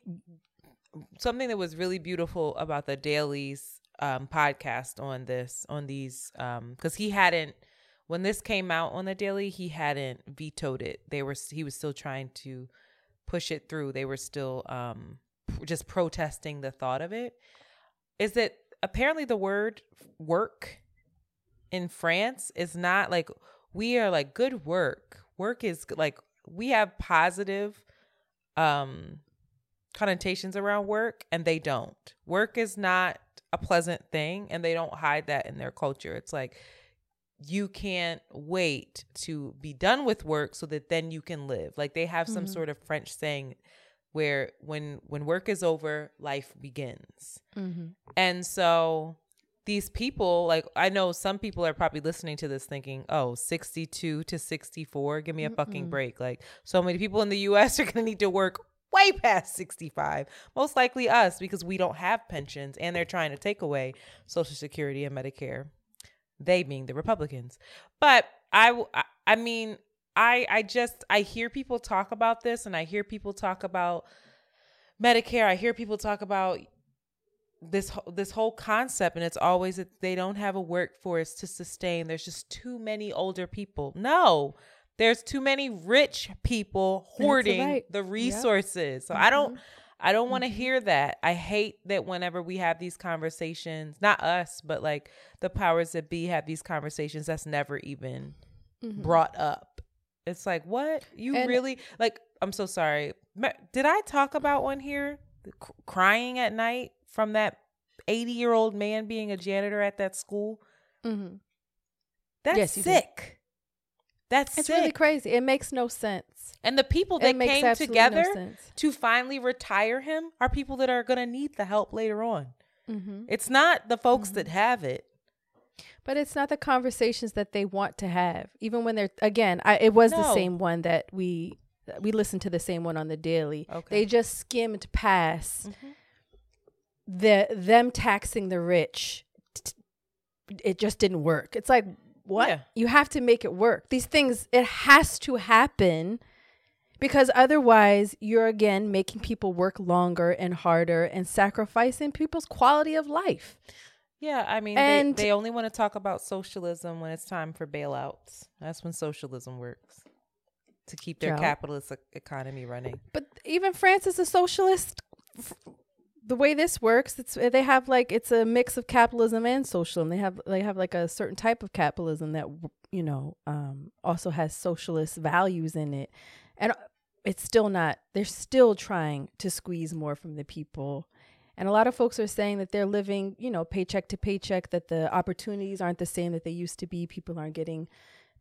something that was really beautiful about the Daily's um, podcast on this, on these, because he hadn't, when this came out on the Daily, he hadn't vetoed it. They were, he was still trying to push it through. They were still um, just protesting the thought of it. Is that apparently the word work in France is not like we are like good work. Work is like we have positive um connotations around work and they don't. Work is not a pleasant thing and they don't hide that in their culture. It's like you can't wait to be done with work so that then you can live. Like they have some mm-hmm. sort of French saying where when when work is over, life begins. Mm-hmm. And so these people, like I know some people are probably listening to this thinking, oh, 62 to 64, give me a fucking break. Like so many people in the US are gonna need to work way past 65. Most likely us because we don't have pensions and they're trying to take away Social Security and Medicare. They being the Republicans. But I, I mean, I I just I hear people talk about this and I hear people talk about Medicare. I hear people talk about this this whole concept and it's always that they don't have a workforce to sustain there's just too many older people no there's too many rich people hoarding right. the Yep. resources so i don't mm-hmm. I don't want to hear that. I hate that whenever we have these conversations not us but like the powers that be have these conversations that's never even brought up. It's like what? You And- really like i'm so sorry. Did i talk about one here? C- crying at night from that 80 year old man being a janitor at that school? Mhm. that's Yes, sick that's it's sick really crazy. It makes no sense. and the people that came absolutely no together to finally retire him are people that are going to need the help later on Mm-hmm. it's not the folks that have it But it's not the conversations that they want to have, even when they're again. I, it was the same one that we we listened to the same one on the daily. Okay. They just skimmed past the them taxing the rich. T- It just didn't work. It's like what Yeah. you have to make it work. These things it has to happen because otherwise you're again making people work longer and harder and sacrificing people's quality of life. Yeah, I mean, And- they, they only want to talk about socialism when it's time for bailouts. That's when socialism works to keep their Yeah. capitalist economy running. But even France is a socialist. The way this works, it's they have like it's a mix of capitalism and socialism. They have they have like a certain type of capitalism that you know um, also has socialist values in it, and it's still not. They're still trying to squeeze more from the people, and a lot of folks are saying that they're living you know paycheck to paycheck. That the opportunities aren't the same that they used to be. People aren't getting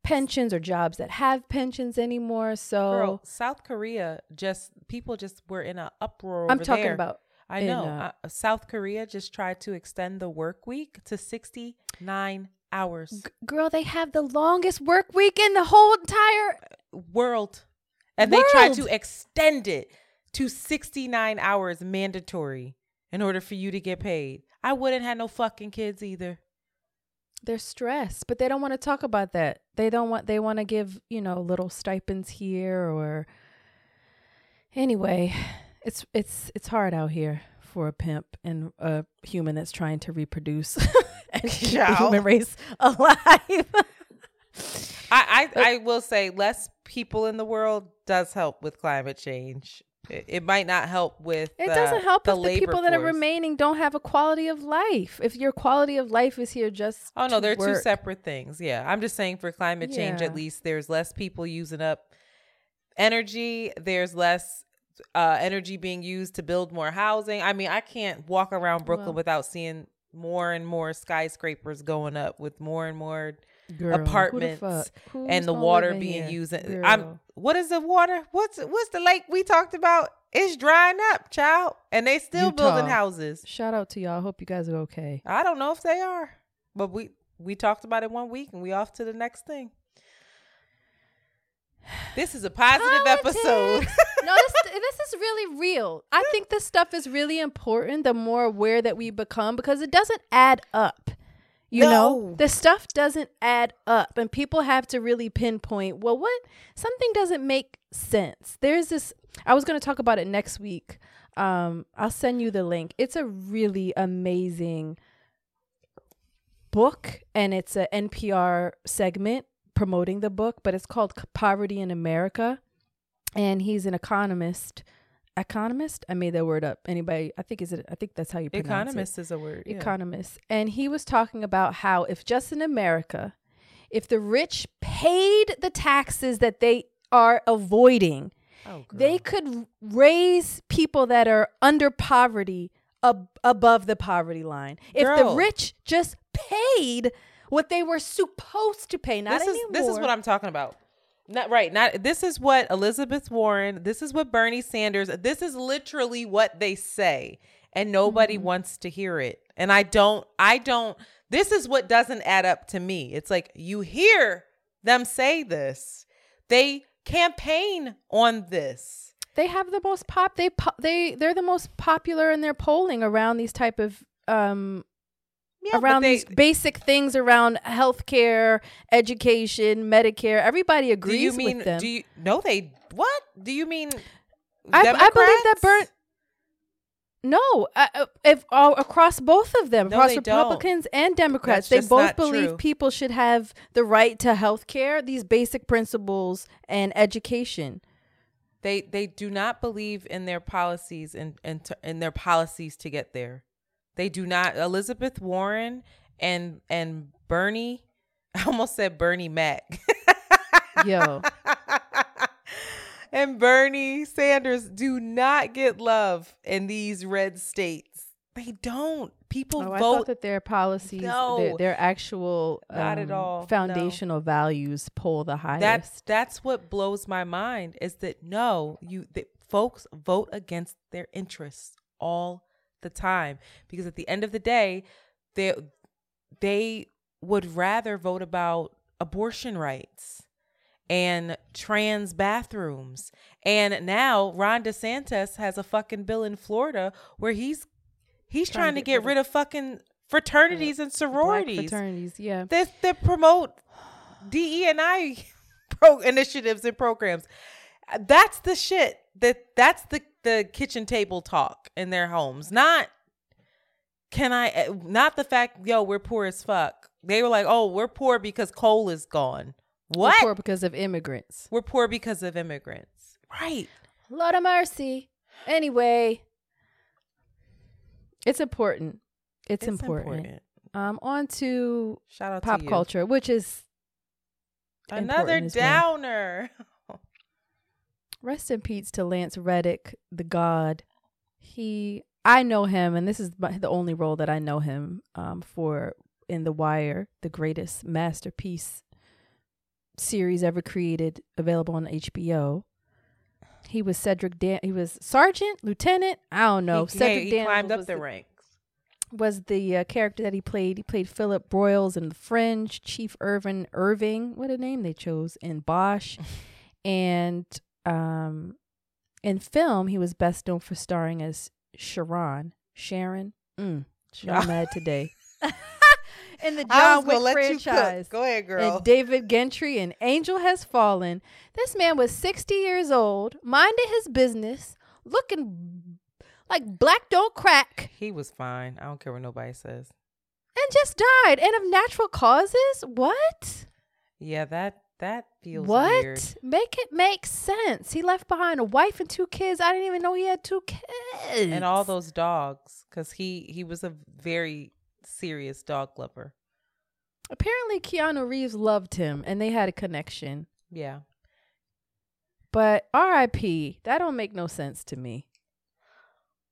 pensions or jobs that have pensions anymore. So Girl, South Korea just people just were in an uproar. I'm talking there. about I in, know. uh, uh, South Korea just tried to extend the work week to 69 hours. Girl, they have the longest work week in the whole entire. World. And they tried to extend it to 69 hours mandatory in order for you to get paid. I wouldn't have no fucking kids either. They're stressed, but they don't want to talk about that. They don't want. They want to give you know little stipends here or. Anyway, it's it's it's hard out here for a pimp and a human that's trying to reproduce and keep the human race alive. I, I, I will say less people in the world does help with climate change. It, it might not help with It uh, doesn't help the if the people that are remaining don't have a quality of life. If your quality of life is here just Oh no, they're two separate things. Yeah, I'm just saying for climate change, Yeah. at least there's less people using up energy. There's less uh, energy being used to build more housing. I mean, I can't walk around Brooklyn Well- without seeing more and more skyscrapers going up with more and more Girl, who the apartments and the water being here? used. Girl. I'm what is the water? What's what's the lake we talked about? It's drying up, child, and they still building houses. Shout out to y'all. I hope you guys are okay. I don't know if they are, but we we talked about it one week and we off to the next thing. This is a positive episode. no, this this is really real. I think this stuff is really important. The more aware that we become, because it doesn't add up. You know, the stuff doesn't add up, and people have to really pinpoint. Well, what something doesn't make sense. There's this. I was going to talk about it next week. Um, I'll send you the link. It's a really amazing book, and it's a NPR segment promoting the book, but it's called Poverty in America and he's an economist. Economist? I made that word up. Anybody? I think is it? I think that's how you pronounce it. Economist is a word. yeah. Economist, and he was talking about how if just in America, if the rich paid the taxes that they are avoiding, Oh, they could raise people that are under poverty ab- above the poverty line. If the rich just paid what they were supposed to pay, not this is anymore. this is what I'm talking about. Not right. Not this is what Elizabeth Warren. This is what Bernie Sanders. This is literally what they say, and nobody Mm-hmm. wants to hear it. And I don't. I don't. This is what doesn't add up to me. It's like you hear them say this. They campaign on this. they have the most pop they po- they they're the most popular in their polling around these type of um Yeah, around they- these basic things around healthcare, education, Medicare. Everybody agrees Do you mean? with them. Do you? No, they. What do you mean? I, I believe that? Bern. No, uh, uh, if across both of them, No, across they don't. Republicans and Democrats, That's they both believe true. people should have the right to health care, these basic principles, and education. They they do not believe in their policies and and to, in their policies to get there. They do not. Elizabeth Warren and and Bernie, I almost said Bernie Mac. Yo, and Bernie Sanders do not get love in these red states. They don't. People Oh, I vote thought that their policies, their, No. their actual Not at um, all, no. foundational values pull the highest. That's that's what blows my mind is that no, you the folks vote against their interests all the time because at the end of the day, they they would rather vote about abortion rights and trans bathrooms. And now Ron DeSantis has a fucking bill in Florida where he's he's trying, to get, rid of fucking fraternities and sororities fraternities, yeah. that that promote DE and I pro initiatives and programs. That's the shit. That that's the the kitchen table talk in their homes. Not can I eh, not the fact yo we're poor as fuck. They were like, "Oh, we're poor because coal is gone." What? We're poor because of immigrants. We're poor because of immigrants. Right. Lord of mercy. Anyway, it's important. It's, important. Um, on to Shout out pop to culture, which is Another important as well. downer. rest in peace to Lance Reddick, the God. He, I know him, and this is the only role that I know him um, for in The Wire, the greatest masterpiece series ever created, available on HBO. He was Cedric Dan. He was sergeant, lieutenant. I don't know. he, Cedric he climbed up the, the, ranks. was the uh, character that he played. He played Philip Broyles in The Fringe, Chief Irvin Irving, what a name they chose, in Bosch. and um, in film, he was best known for starring as Charon. Charon? Mm, I'm mad today. in the John Wick franchise. Go ahead, girl. And David Gentry and Angel Has Fallen. This man was 60 years old, minded his business, looking Like black don't crack He was fine. I don't care what nobody says. and just died. And of natural causes? What? Yeah, that that feels what? weird. Make it make sense. He left behind a wife and two kids. I didn't even know he had two kids. And all those dogs, because he he was a very serious dog lover. Apparently Keanu Reeves loved him and they had a connection. Yeah. But R.I.P. That don't make no sense to me.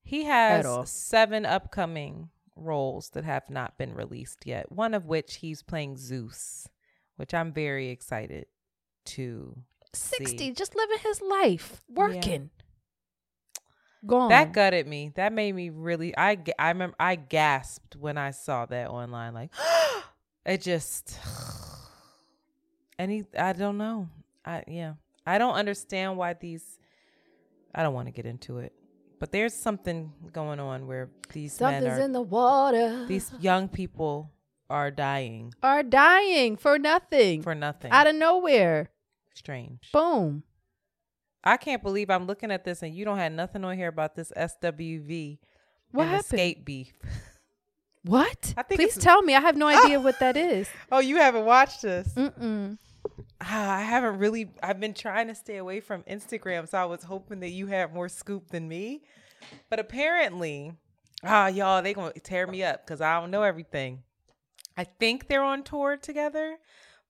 He has seven upcoming roles that have not been released yet. One of which he's playing Zeus, which I'm very excited to 60, see. just living his life, working. Gone. That gutted me. That made me really. I I remember I gasped when I saw that online. Like it just. And he, I don't know. I yeah. I don't understand why these. I don't want to get into it, but there's something going on where these men Something's are. in the water. these young people are dying are dying for nothing. for nothing. out of nowhere. Strange. Boom. I can't believe I'm looking at this and you don't have nothing on here about this SWV What and happened? Xscape beef. What? I think Please tell me. I have no idea what that is. Oh, you haven't watched this? Mm-mm. Ah, I haven't really. I've been trying to stay away from Instagram, so I was hoping that you had more scoop than me. But apparently, ah, y'all, they gonna tear me up because I don't know everything. I think they're on tour together,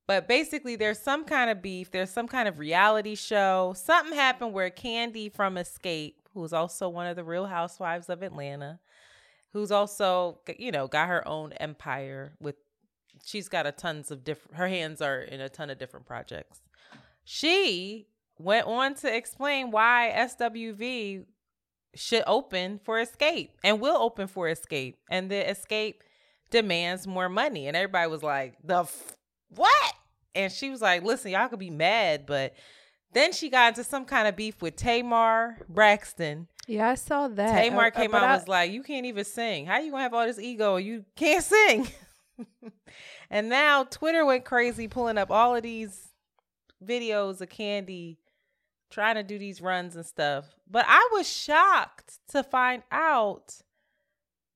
but basically, there's some kind of beef. There's some kind of reality show. Something happened where Kandi from Xscape, who's also one of the Real Housewives of Atlanta, who's also you know got her own empire with she's got a tons of different her hands are in a ton of different projects she went on to explain why swv should open for Xscape and will open for Xscape and the Xscape demands more money and everybody was like the f- what and she was like listen y'all could be mad but then she got into some kind of beef with tamar braxton Yeah, I saw that. Tamar Uh, uh, came but out I- and was like, "You can't even sing. How you gonna have all this ego? and You can't sing." and now Twitter went crazy, pulling up all of these videos of Kandi trying to do these runs and stuff. But I was shocked to find out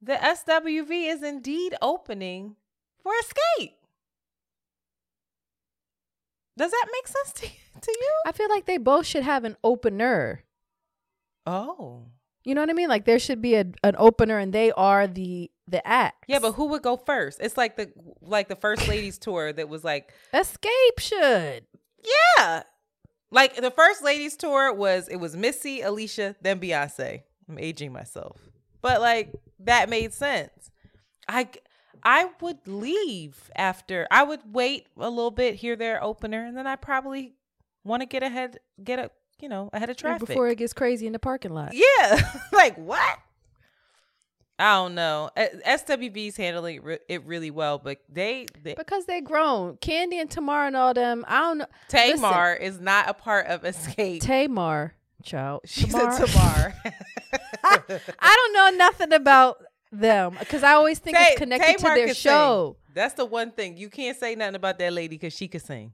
that SWV is indeed opening for Xscape. Does that make sense to, to you? I feel like they both should have an opener. Oh. You know what I mean? Like there should be a, an opener, and they are the the act. Yeah, but who would go first? It's like the like the first ladies tour that was like Xscape should. Yeah. Like the first ladies tour was it was Missy, Alicia, then Beyonce. I'm aging myself. But like that made sense. I I would leave after. I would wait a little bit, hear their opener, and then I probably want to get ahead get a you know, ahead of traffic. before it gets crazy in the parking lot. yeah. like what? I don't know. Uh, SWV's handling it really well, but they, they Because they grown. Kandi and Tamar and all them. I don't know. Tamar is not a part of Xscape. Tamar, child. She's Tamar. a Tamar. I don't know nothing about them because I always think it's connected Tamar to their show. sing. That's the one thing you can't say nothing about that lady because she could sing.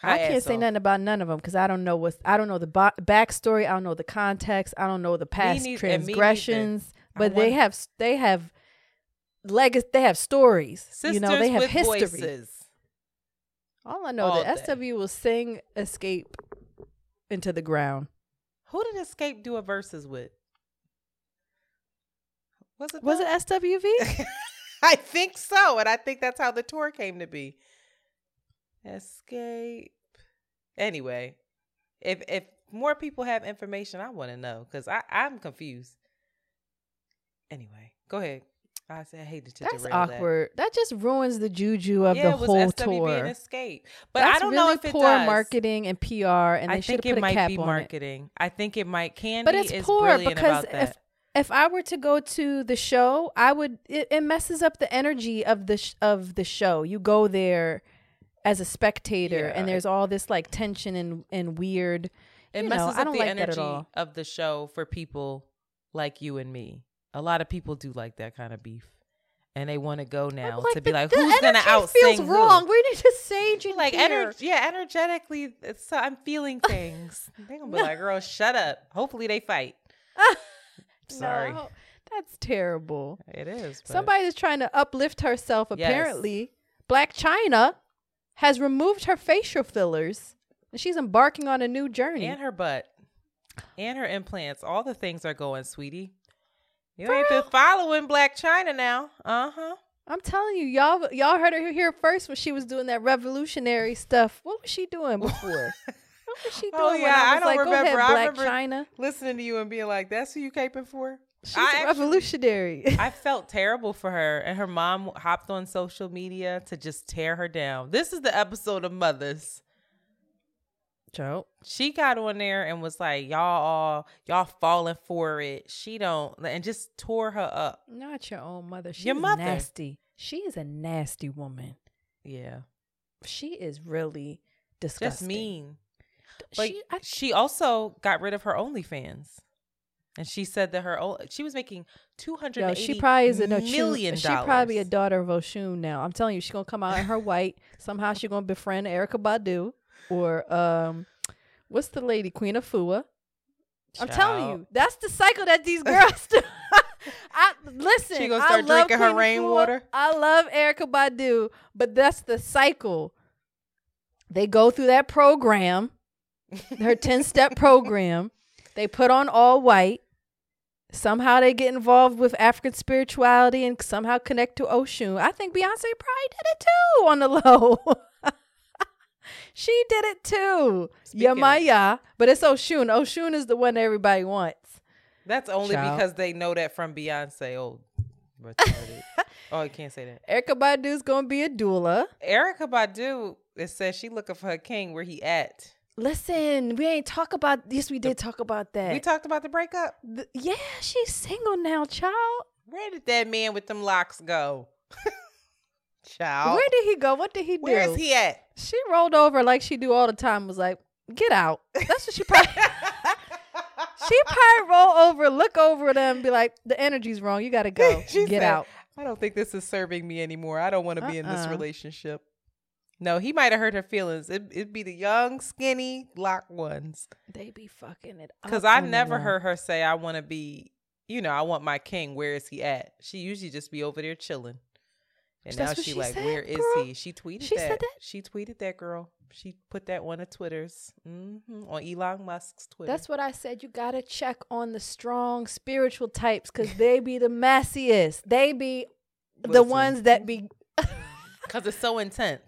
Her I can't say nothing about none of them because I don't know what's I don't know the ba- backstory. I don't know the context. I don't know the past neither. transgressions. But they have they have legacy. They have stories. Sisters you know they have history. voices. All I know All that day. SW will sing "Xscape" into the ground. Who did Xscape do a verses with? Was it? Was them? it SWV? I think so, and I think that's how the tour came to be. Xscape. Anyway, if if more people have information, I want to know because I I'm confused. Anyway, go ahead. I said I hated to That's derail that. awkward. That. just ruins the juju of yeah, the it was whole SWV tour. and Xscape, but That's I don't really know if it poor does. marketing and PR, and they I think it might be on it. marketing. I think it might. Kandi But it's is poor brilliant because about that. if if I were to go to the show, I would it, it messes up the energy of the sh- of the show. You go there as a spectator, Yeah, and there's all this like tension and and weird. It messes know, up the like energy that at all. of the show for people like you and me. A lot of people do like that kind of beef, and they want to go now Like, to be like, "Who's gonna out feels wrong. who?" We need to sage in Like, here. ener- yeah, energetically, so I'm feeling things. They're gonna be like, "Girl, shut up." Hopefully, they fight. Sorry. No, that's terrible. It is. but- Somebody is trying to uplift herself. Yes. Apparently, Blac Chyna has removed her facial fillers, and she's embarking on a new journey. and her butt and her implants. All the things are going, sweetie. You For ain't been following Blac Chyna now. Uh huh. I'm telling you, y'all, y'all heard her here first when she was doing that revolutionary stuff. What was she doing before? what was she doing? Oh yeah, I I, was don't like, remember. Ahead, I Black remember China. listening to you and being like, "That's who you caping for." She's I a actually- revolutionary. I felt terrible for her, and her mom hopped on social media to just tear her down. This is the episode of Mothers. Joe. She got on there and was like, "Y'all all y'all falling for it." She don't, and just tore her up. Not your own mother. She's Your mother. nasty. She is a nasty woman. Yeah, She is really disgusting. just mean. But She, I, she also got rid of her OnlyFans, and she said that her she was making two hundred yo, she probably is a million She probably a daughter of Oshun now. I'm telling you, she's gonna come out in her white. Somehow she's gonna befriend Erykah Badu or um, what's the lady Queen Afua. I'm telling you, that's the cycle that these girls do. I listen. She gonna start drinking her rainwater? I love Erykah Badu, but that's the cycle. They go through that program, her 10 step program. They put on all white. Somehow they get involved with African spirituality and somehow connect to Oshun. I think Beyonce probably did it too on the low. She did it too. Speaking of- Yemaya. But it's Oshun. Oshun is the one everybody wants. That's only Child. because they know that from Beyonce. Oh, oh, you can't say that. Erykah Badu's gonna be a doula. Erykah Badu, it says she looking for her king. Where he at? Listen, we ain't talk about yes, we did talk about that. We talked about the breakup. Th- yeah, she's single now, child. Where did that man with them locks go? Child. Where did he go? What did he do? Where is he at? She rolled over like she do all the time. Was like, get out. That's what she probably. she probably roll over, look over them, be like, the energy's wrong. You got to go. She get said, out. I don't think this is serving me anymore. I don't want to be in this Uh-uh. relationship. No, he might have hurt her feelings. It, it'd be the young, skinny, lock ones. They be fucking it. Because I on the never low. heard her say, I want to be, you know, I want my king. Where is he at? She usually just be over there chilling. And That's now she, she like, said, where is girl. he? She tweeted She that. said that? She tweeted that girl. She put that one of Twitter's hmm on Elon Musk's Twitter. That's what I said. You gotta check on the strong spiritual types because they be the messiest. They be the ones that be. because it's so intense.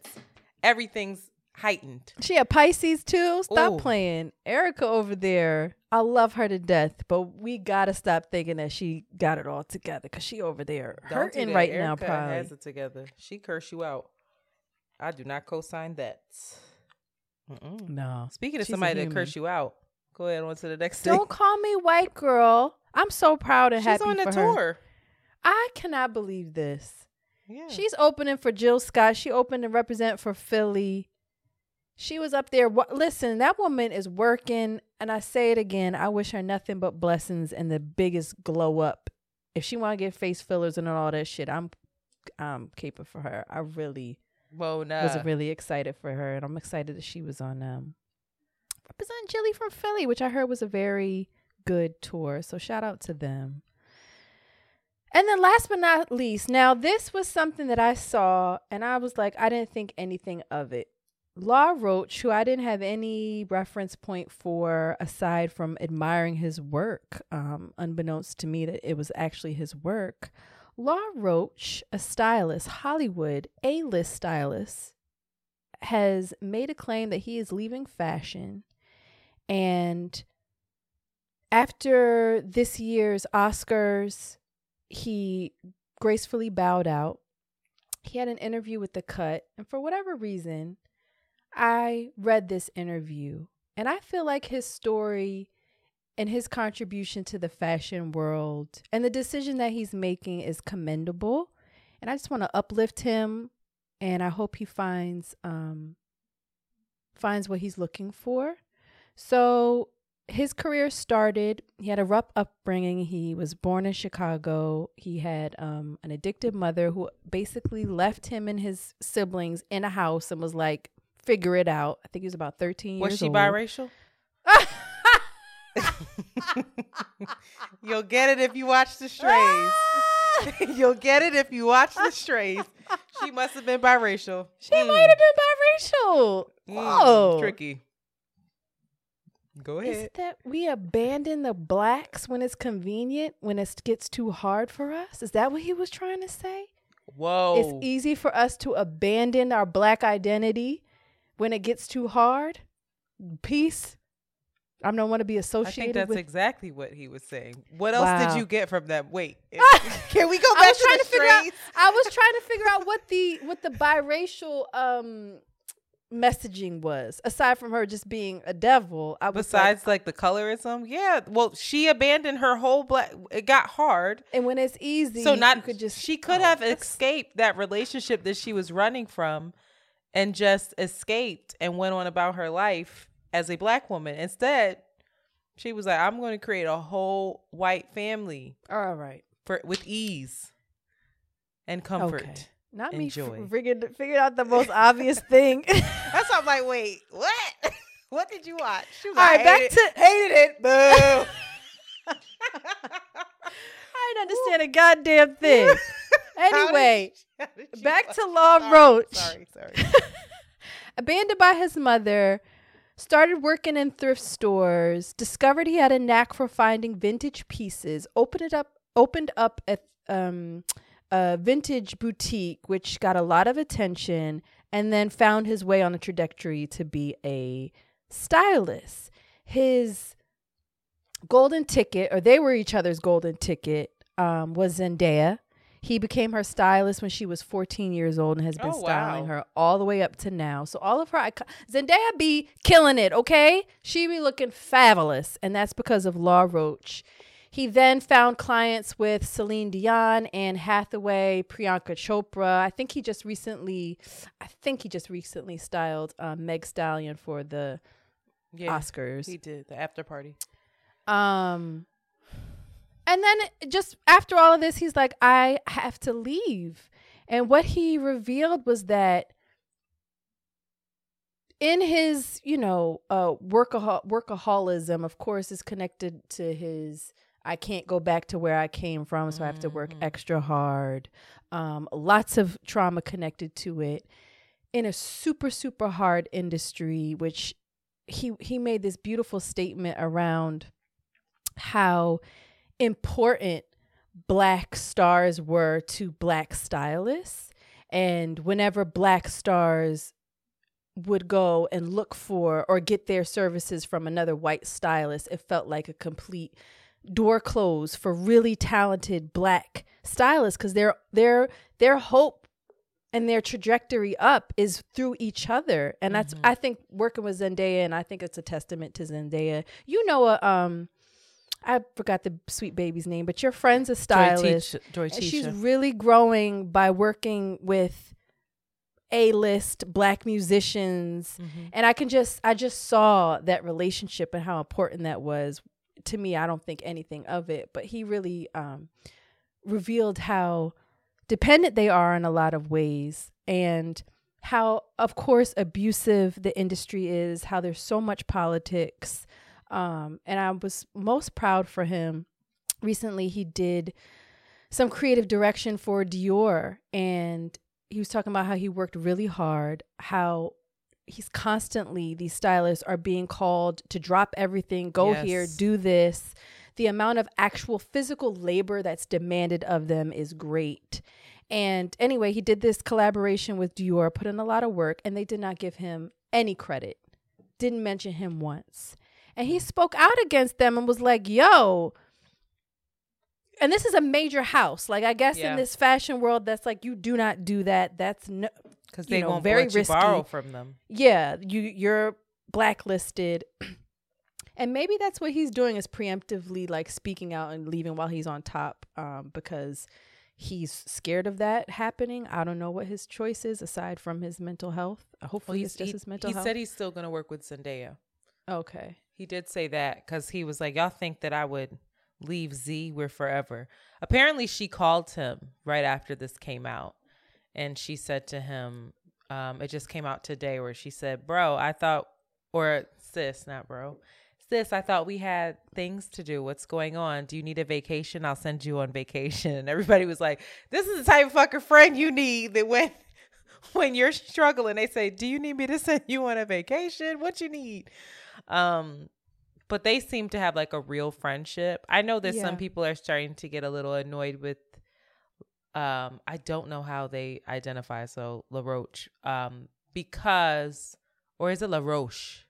Everything's heightened. She a Pisces too. Stop Ooh. playing. Erykah over there. I love her to death, but we gotta stop thinking that she got it all together because she over there Don't do hurting that. right now. Probably. has it together. She curse you out. I do not co-sign that. Mm-mm. no. Speaking of She's somebody that curse you out, go ahead on to the next. Don't call me white girl. I'm so proud and She's happy on the for tour. her. I cannot believe this. Yeah. She's opening for Jill Scott. She opened to represent for Philly. She was up there. Listen, that woman is working, and I say it again. I wish her nothing but blessings and the biggest glow up. If she want to get face fillers and all that shit, I'm, I'm caping for her. I really Whoa, nah. was really excited for her, and I'm excited that she was on um represent Jilly from Philly, which I heard was a very good tour. So shout out to them. And then last but not least, now this was something that I saw and I was like, I didn't think anything of it. Law Roach, who I didn't have any reference point for aside from admiring his work, um, unbeknownst to me that it was actually his work. Law Roach, a stylist, Hollywood A list stylist, has made a claim that he is leaving fashion. And after this year's Oscars, he gracefully bowed out. He had an interview with The Cut. And for whatever reason, I read this interview. And I feel like his story and his contribution to the fashion world and the decision that he's making is commendable. And I just want to uplift him and I hope he finds um finds what he's looking for. So his career started, he had a rough upbringing. He was born in Chicago. He had um an addicted mother who basically left him and his siblings in a house and was like, figure it out. I think he was about 13 was years she biracial? You'll get it if you watch the strays. You'll get it if you watch the strays. She must have been biracial. She might have been biracial. Mm, Whoa. tricky. Go ahead. Is that we abandon the blacks when it's convenient, when it gets too hard for us? Is that what he was trying to say? Whoa. It's easy for us to abandon our black identity when it gets too hard. Peace. I don't want to be associated. I think that's with. exactly what he was saying. What else Wow. did you get from that? Wait, can we go back to the to figure out. I was trying to figure out what the what the biracial um messaging was. Aside from her just being a devil, I was like- Besides, like, the colorism, yeah. Well, she abandoned her whole black. It got hard. and when it's easy, so not you could just she could oh, have escaped that relationship that she was running from and just escaped and went on about her life as a black woman instead she was like i'm going to create a whole white family All right. for with ease and comfort Okay. Not Enjoy. me f- figured figured out the most obvious thing. that's why i'm like wait what what did you watch she was All like, right, back "Hated to hated it boo I didn't understand a goddamn thing. How did anyway, you- how did you back to Law Sorry, Roach. sorry sorry abandoned by his mother, started working in thrift stores, discovered he had a knack for finding vintage pieces, opened it up opened up a um a vintage boutique which got a lot of attention and then found his way on a trajectory to be a stylist. His golden ticket or they were each other's golden ticket um was Zendaya. He became her stylist when she was 14 years old and has been Oh, styling wow. her all the way up to now. So all of her icon- Zendaya be killing it, okay? She be looking fabulous, and that's because of Law Roach. He then found clients with Celine Dion, Anne Hathaway, Priyanka Chopra. I think he just recently, I think he just recently styled um, Meg Stallion for the yeah Oscars. he did the after party Um, and then just after all of this, he's like, I have to leave. And what he revealed was that in his, you know, uh, workahol- workaholism, of course, is connected to his. I can't go back to where I came from, so I have to work extra hard. Um, lots of trauma connected to it in a super super hard industry, which he he made this beautiful statement around how important black stars were to black stylists. And whenever black stars would go and look for or get their services from another white stylist it felt like a complete door closed for really talented black stylists because their their their hope and their trajectory up is through each other. And that's i think working with zendaya and i think it's a testament to zendaya. You know a um i forgot the sweet baby's name but your friend's a stylist. Joy and she's really growing by working with a-list black musicians. Mm-hmm. and i can just i just saw that relationship and how important that was. To me i don't think anything of it but he really um revealed how dependent they are in a lot of ways and how of course abusive the industry is how there's so much politics um and i was most proud for him recently he did some creative direction for Dior and he was talking about how he worked really hard, how he's constantly these stylists are being called to drop everything, go here, do this. The amount of actual physical labor that's demanded of them is great. And anyway, he did this collaboration with Dior, put in a lot of work, and they did not give him any credit. Didn't mention him once. And he spoke out against them and was like, yo, and this is a major house. Like I guess Yeah. in this fashion world, that's like you do not do that. That's no because you they know, won't very let you risky. borrow from them. yeah, you you're blacklisted. And maybe that's what he's doing is preemptively like speaking out and leaving while he's on top um, because he's scared of that happening. I don't know what his choice is aside from his mental health. Hopefully, it's just he, his mental health. he health. said he's still going to work with Zendaya. Okay. He did say that because he was like, "Y'all think that I would leave Z? We're forever." Apparently, she called him right after this came out, and she said to him, um, "It just came out today," where she said, "Bro, I thought, or sis, not bro." Sis, I thought we had things to do. What's going on? Do you need a vacation? I'll send you on vacation. And everybody was like, This is the type of fucking friend you need that when when you're struggling, they say, Do you need me to send you on a vacation? What you need? Um, but they seem to have like a real friendship. I know that Yeah. some people are starting to get a little annoyed with um I don't know how they identify so LaRoche um because or is it LaRoche?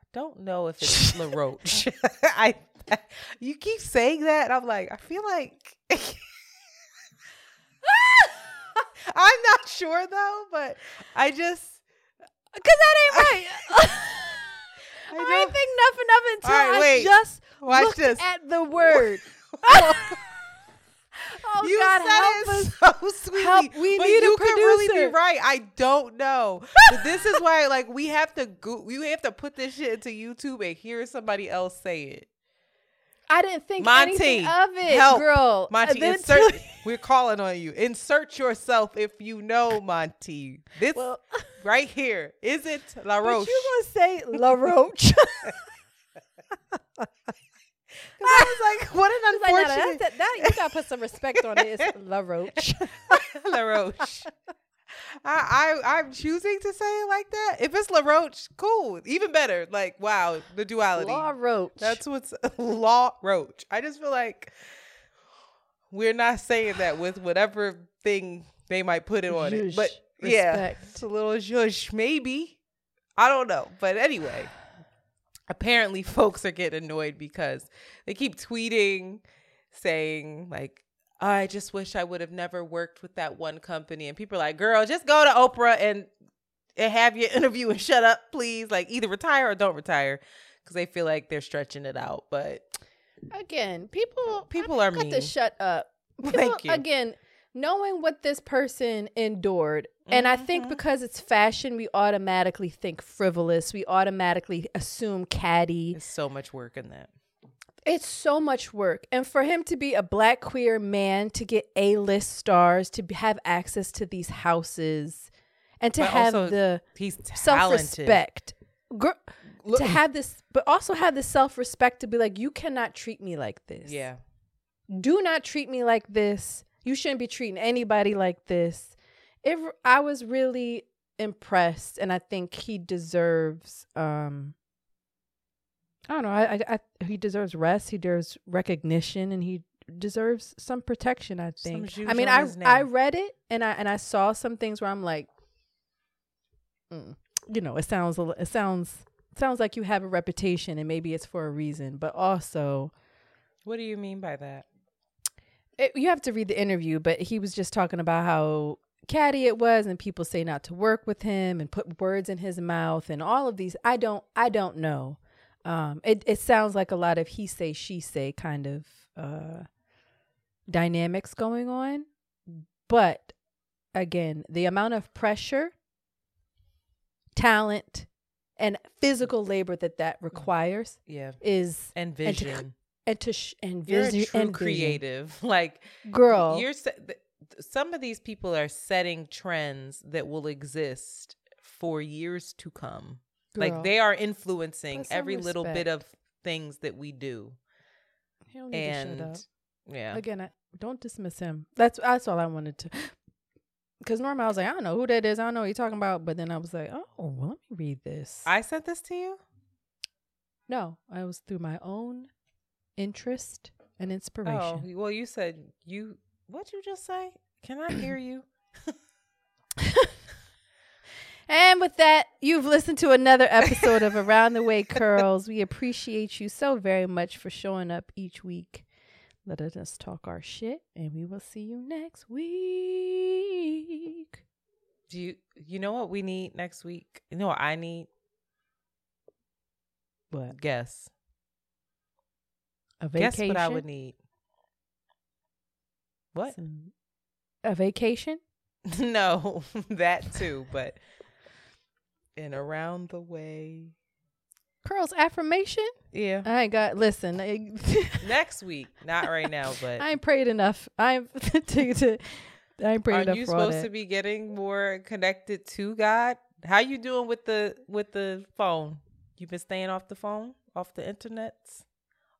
I don't know if it's LaRoche. I you keep saying that and I'm like I feel like I'm not sure though, but I just Cause that ain't right. I, don't- think nothing of it until right, I wait. just Watch looked this. at the word. oh you God, said help it us. so sweetly. help. We but need a you could really be right. I don't know. But this is why, like, we have to go. We have to put this shit into YouTube and hear somebody else say it. I didn't think Monty, anything of it, help. girl. Monty, insert. we're calling on you. Insert yourself if you know Monty. This Well, right here is it La Roche? but Roche? you gonna say La Roche? I was like, what an like, no, no, unfortunate that's, that, that, you gotta put some respect on it. It's La Roche. La Roche. I, I I'm choosing to say it like that. If it's La Roche, cool, even better. Like, wow, the duality. La Roche. That's what's La Roach. I just feel like we're not saying that with whatever thing they might put it on it. But Zhuzh. yeah, Respect. it's a little zhuzh, maybe. I don't know. But anyway, apparently folks are getting annoyed because they keep tweeting saying like I just wish I would have never worked with that one company. And people are like, girl, just go to Oprah and, and have your interview and shut up, please. Like either retire or don't retire. Because they feel like they're stretching it out. But again, people People I are mean. to shut up. Thank you. Again, knowing what this person endured, and I Mm-hmm. think because it's fashion, we automatically think frivolous. We automatically assume catty. there's so much work in that. It's so much work, and for him to be a black queer man, to get A list stars, to have access to these houses, and to But have also, the He's self respect. To have this, but also have the self respect to be like, you cannot treat me like this Yeah. do not treat me like this. You shouldn't be treating anybody like this. It, I was really impressed, and I think he deserves. um I don't know. I, I, I he deserves rest. He deserves recognition, and he deserves some protection. I think. I mean, I I read it, and I and I saw some things where I'm like, mm, you know, it sounds it sounds sounds like you have a reputation, and maybe it's for a reason, but also What do you mean by that? It, you have to read the interview, but he was just talking about how catty it was, and people say not to work with him and put words in his mouth, and all of these. I don't, I don't know. Um, it it sounds like a lot of he say she say kind of uh, dynamics going on, but again, the amount of pressure, talent, and physical labor that that requires Yeah. is And and to- vision. And to sh- and You're true and vision. creative. Like girl. you're se- th- some of these people are setting trends that will exist for years to come. Girl. Like they are influencing every little bit of things that we do. He don't need to shut up. yeah. Again, I, don't dismiss him. That's that's all I wanted to. Because normally I was like, I don't know who that is. I don't know what you're talking about. But then I was like, oh, well, let me read this. I sent this to you? no, I was through my own interest and oh, inspiration. Oh, well you said you what you just say? Can I hear you? And with that, you've listened to another episode of Around the Way Curls. We appreciate you so very much for showing up each week. Let us talk our shit, and we will see you next week. Do you you know what we need next week? You know what I need? What? Guess. A Guess what I would need. What? Some- a vacation? no, that too, but and around the way. Curls affirmation? Yeah. I ain't got listen. I, Next week, not right now, but I ain't prayed enough. I'm to, to I ain't prayed are enough you for supposed to be getting more connected to God? How you doing with the with the phone? You been staying off the phone off the internets,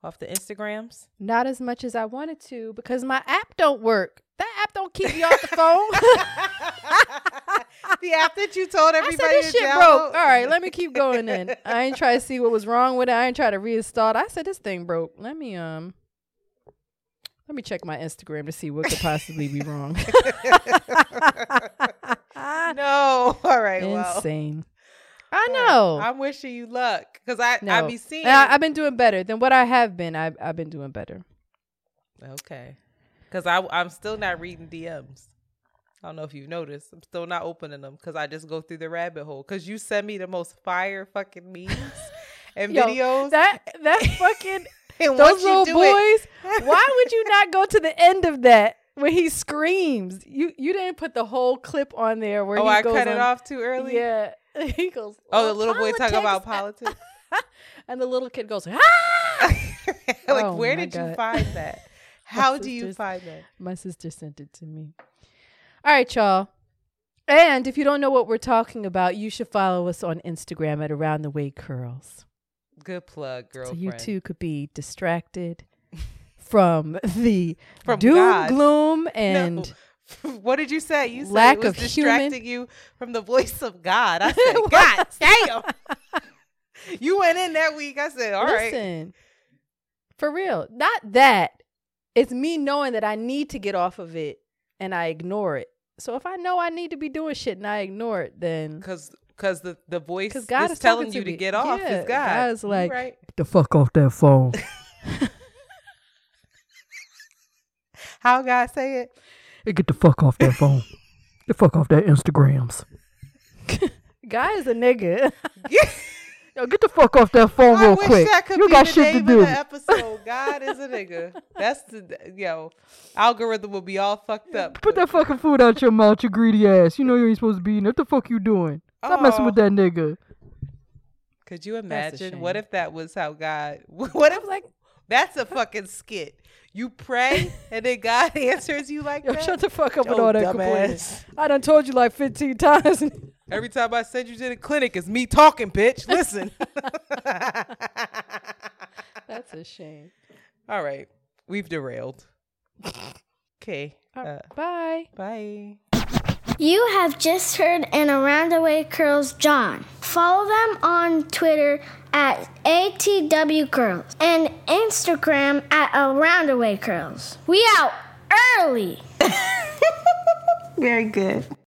off the Instagrams? Not as much as I wanted to because my app don't work. That app don't keep me off the phone. the app that you told everybody I said this shit download? broke. All right, let me keep going then. I ain't try to see what was wrong with it. I ain't try to reinstall it. I said this thing broke. Let me um let me check my Instagram to see what could possibly be wrong. no. All right. Well, Insane. I know. I'm wishing you luck because I no. I be seeing. I, have been doing better than what I have been. I've I've been doing better. okay. Because I I'm still not reading DMs. I don't know if you've noticed. I'm still not opening them because I just go through the rabbit hole. Because you send me the most fire fucking memes and Yo, videos. That that fucking and those little boys. it- why would you not go to the end of that when he screams? You you didn't put the whole clip on there where oh, he I goes cut it off too early. Yeah, he goes. Oh, the little boy talking about politics. and the little kid goes, ah! like, Oh where did you find that? How do you find that? My sister sent it to me. All right, y'all. And if you don't know what we're talking about, you should follow us on Instagram at Around the Way Curls. Good plug, girlfriend. So you too could be distracted from the From doom, God. gloom, and what did you say? You said Lack it was of human- distracting you from the voice of God. I said, God damn. you went in that week. I said, all right. listen, for real, not that. It's me knowing that I need to get off of it and I ignore it. So if I know I need to be doing shit and I ignore it, then Because because the, the voice because God is is telling you to me. get off Yeah, is God. God's You like, right. get the fuck off that phone. How God say it? Get the fuck off that phone. Get the fuck off that Instagrams. Guy is a nigga. Yo, get the fuck off that phone I real wish quick. that could You be got the shit to name do. of the episode. God is a nigga. That's the yo algorithm will be all fucked up. Put that fucking food out your mouth, you greedy ass. You know you ain't supposed to be eating. What the fuck you doing? Stop messing with Oh. that nigga. Could you imagine? What if that was how God? What if like that's a fucking skit? You pray and then God answers you like Yo, that. shut the fuck up with Yo, all that complaining. dumbass. I done told you like 15 times. Every time I send you to the clinic, it's me talking, bitch. Listen. That's a shame. All right, we've derailed. Okay. Uh, Bye. bye. You have just heard an Around the Way Curls John. Follow them on Twitter at ATW Curls and Instagram at Around the Way Curls. We out early. Very good.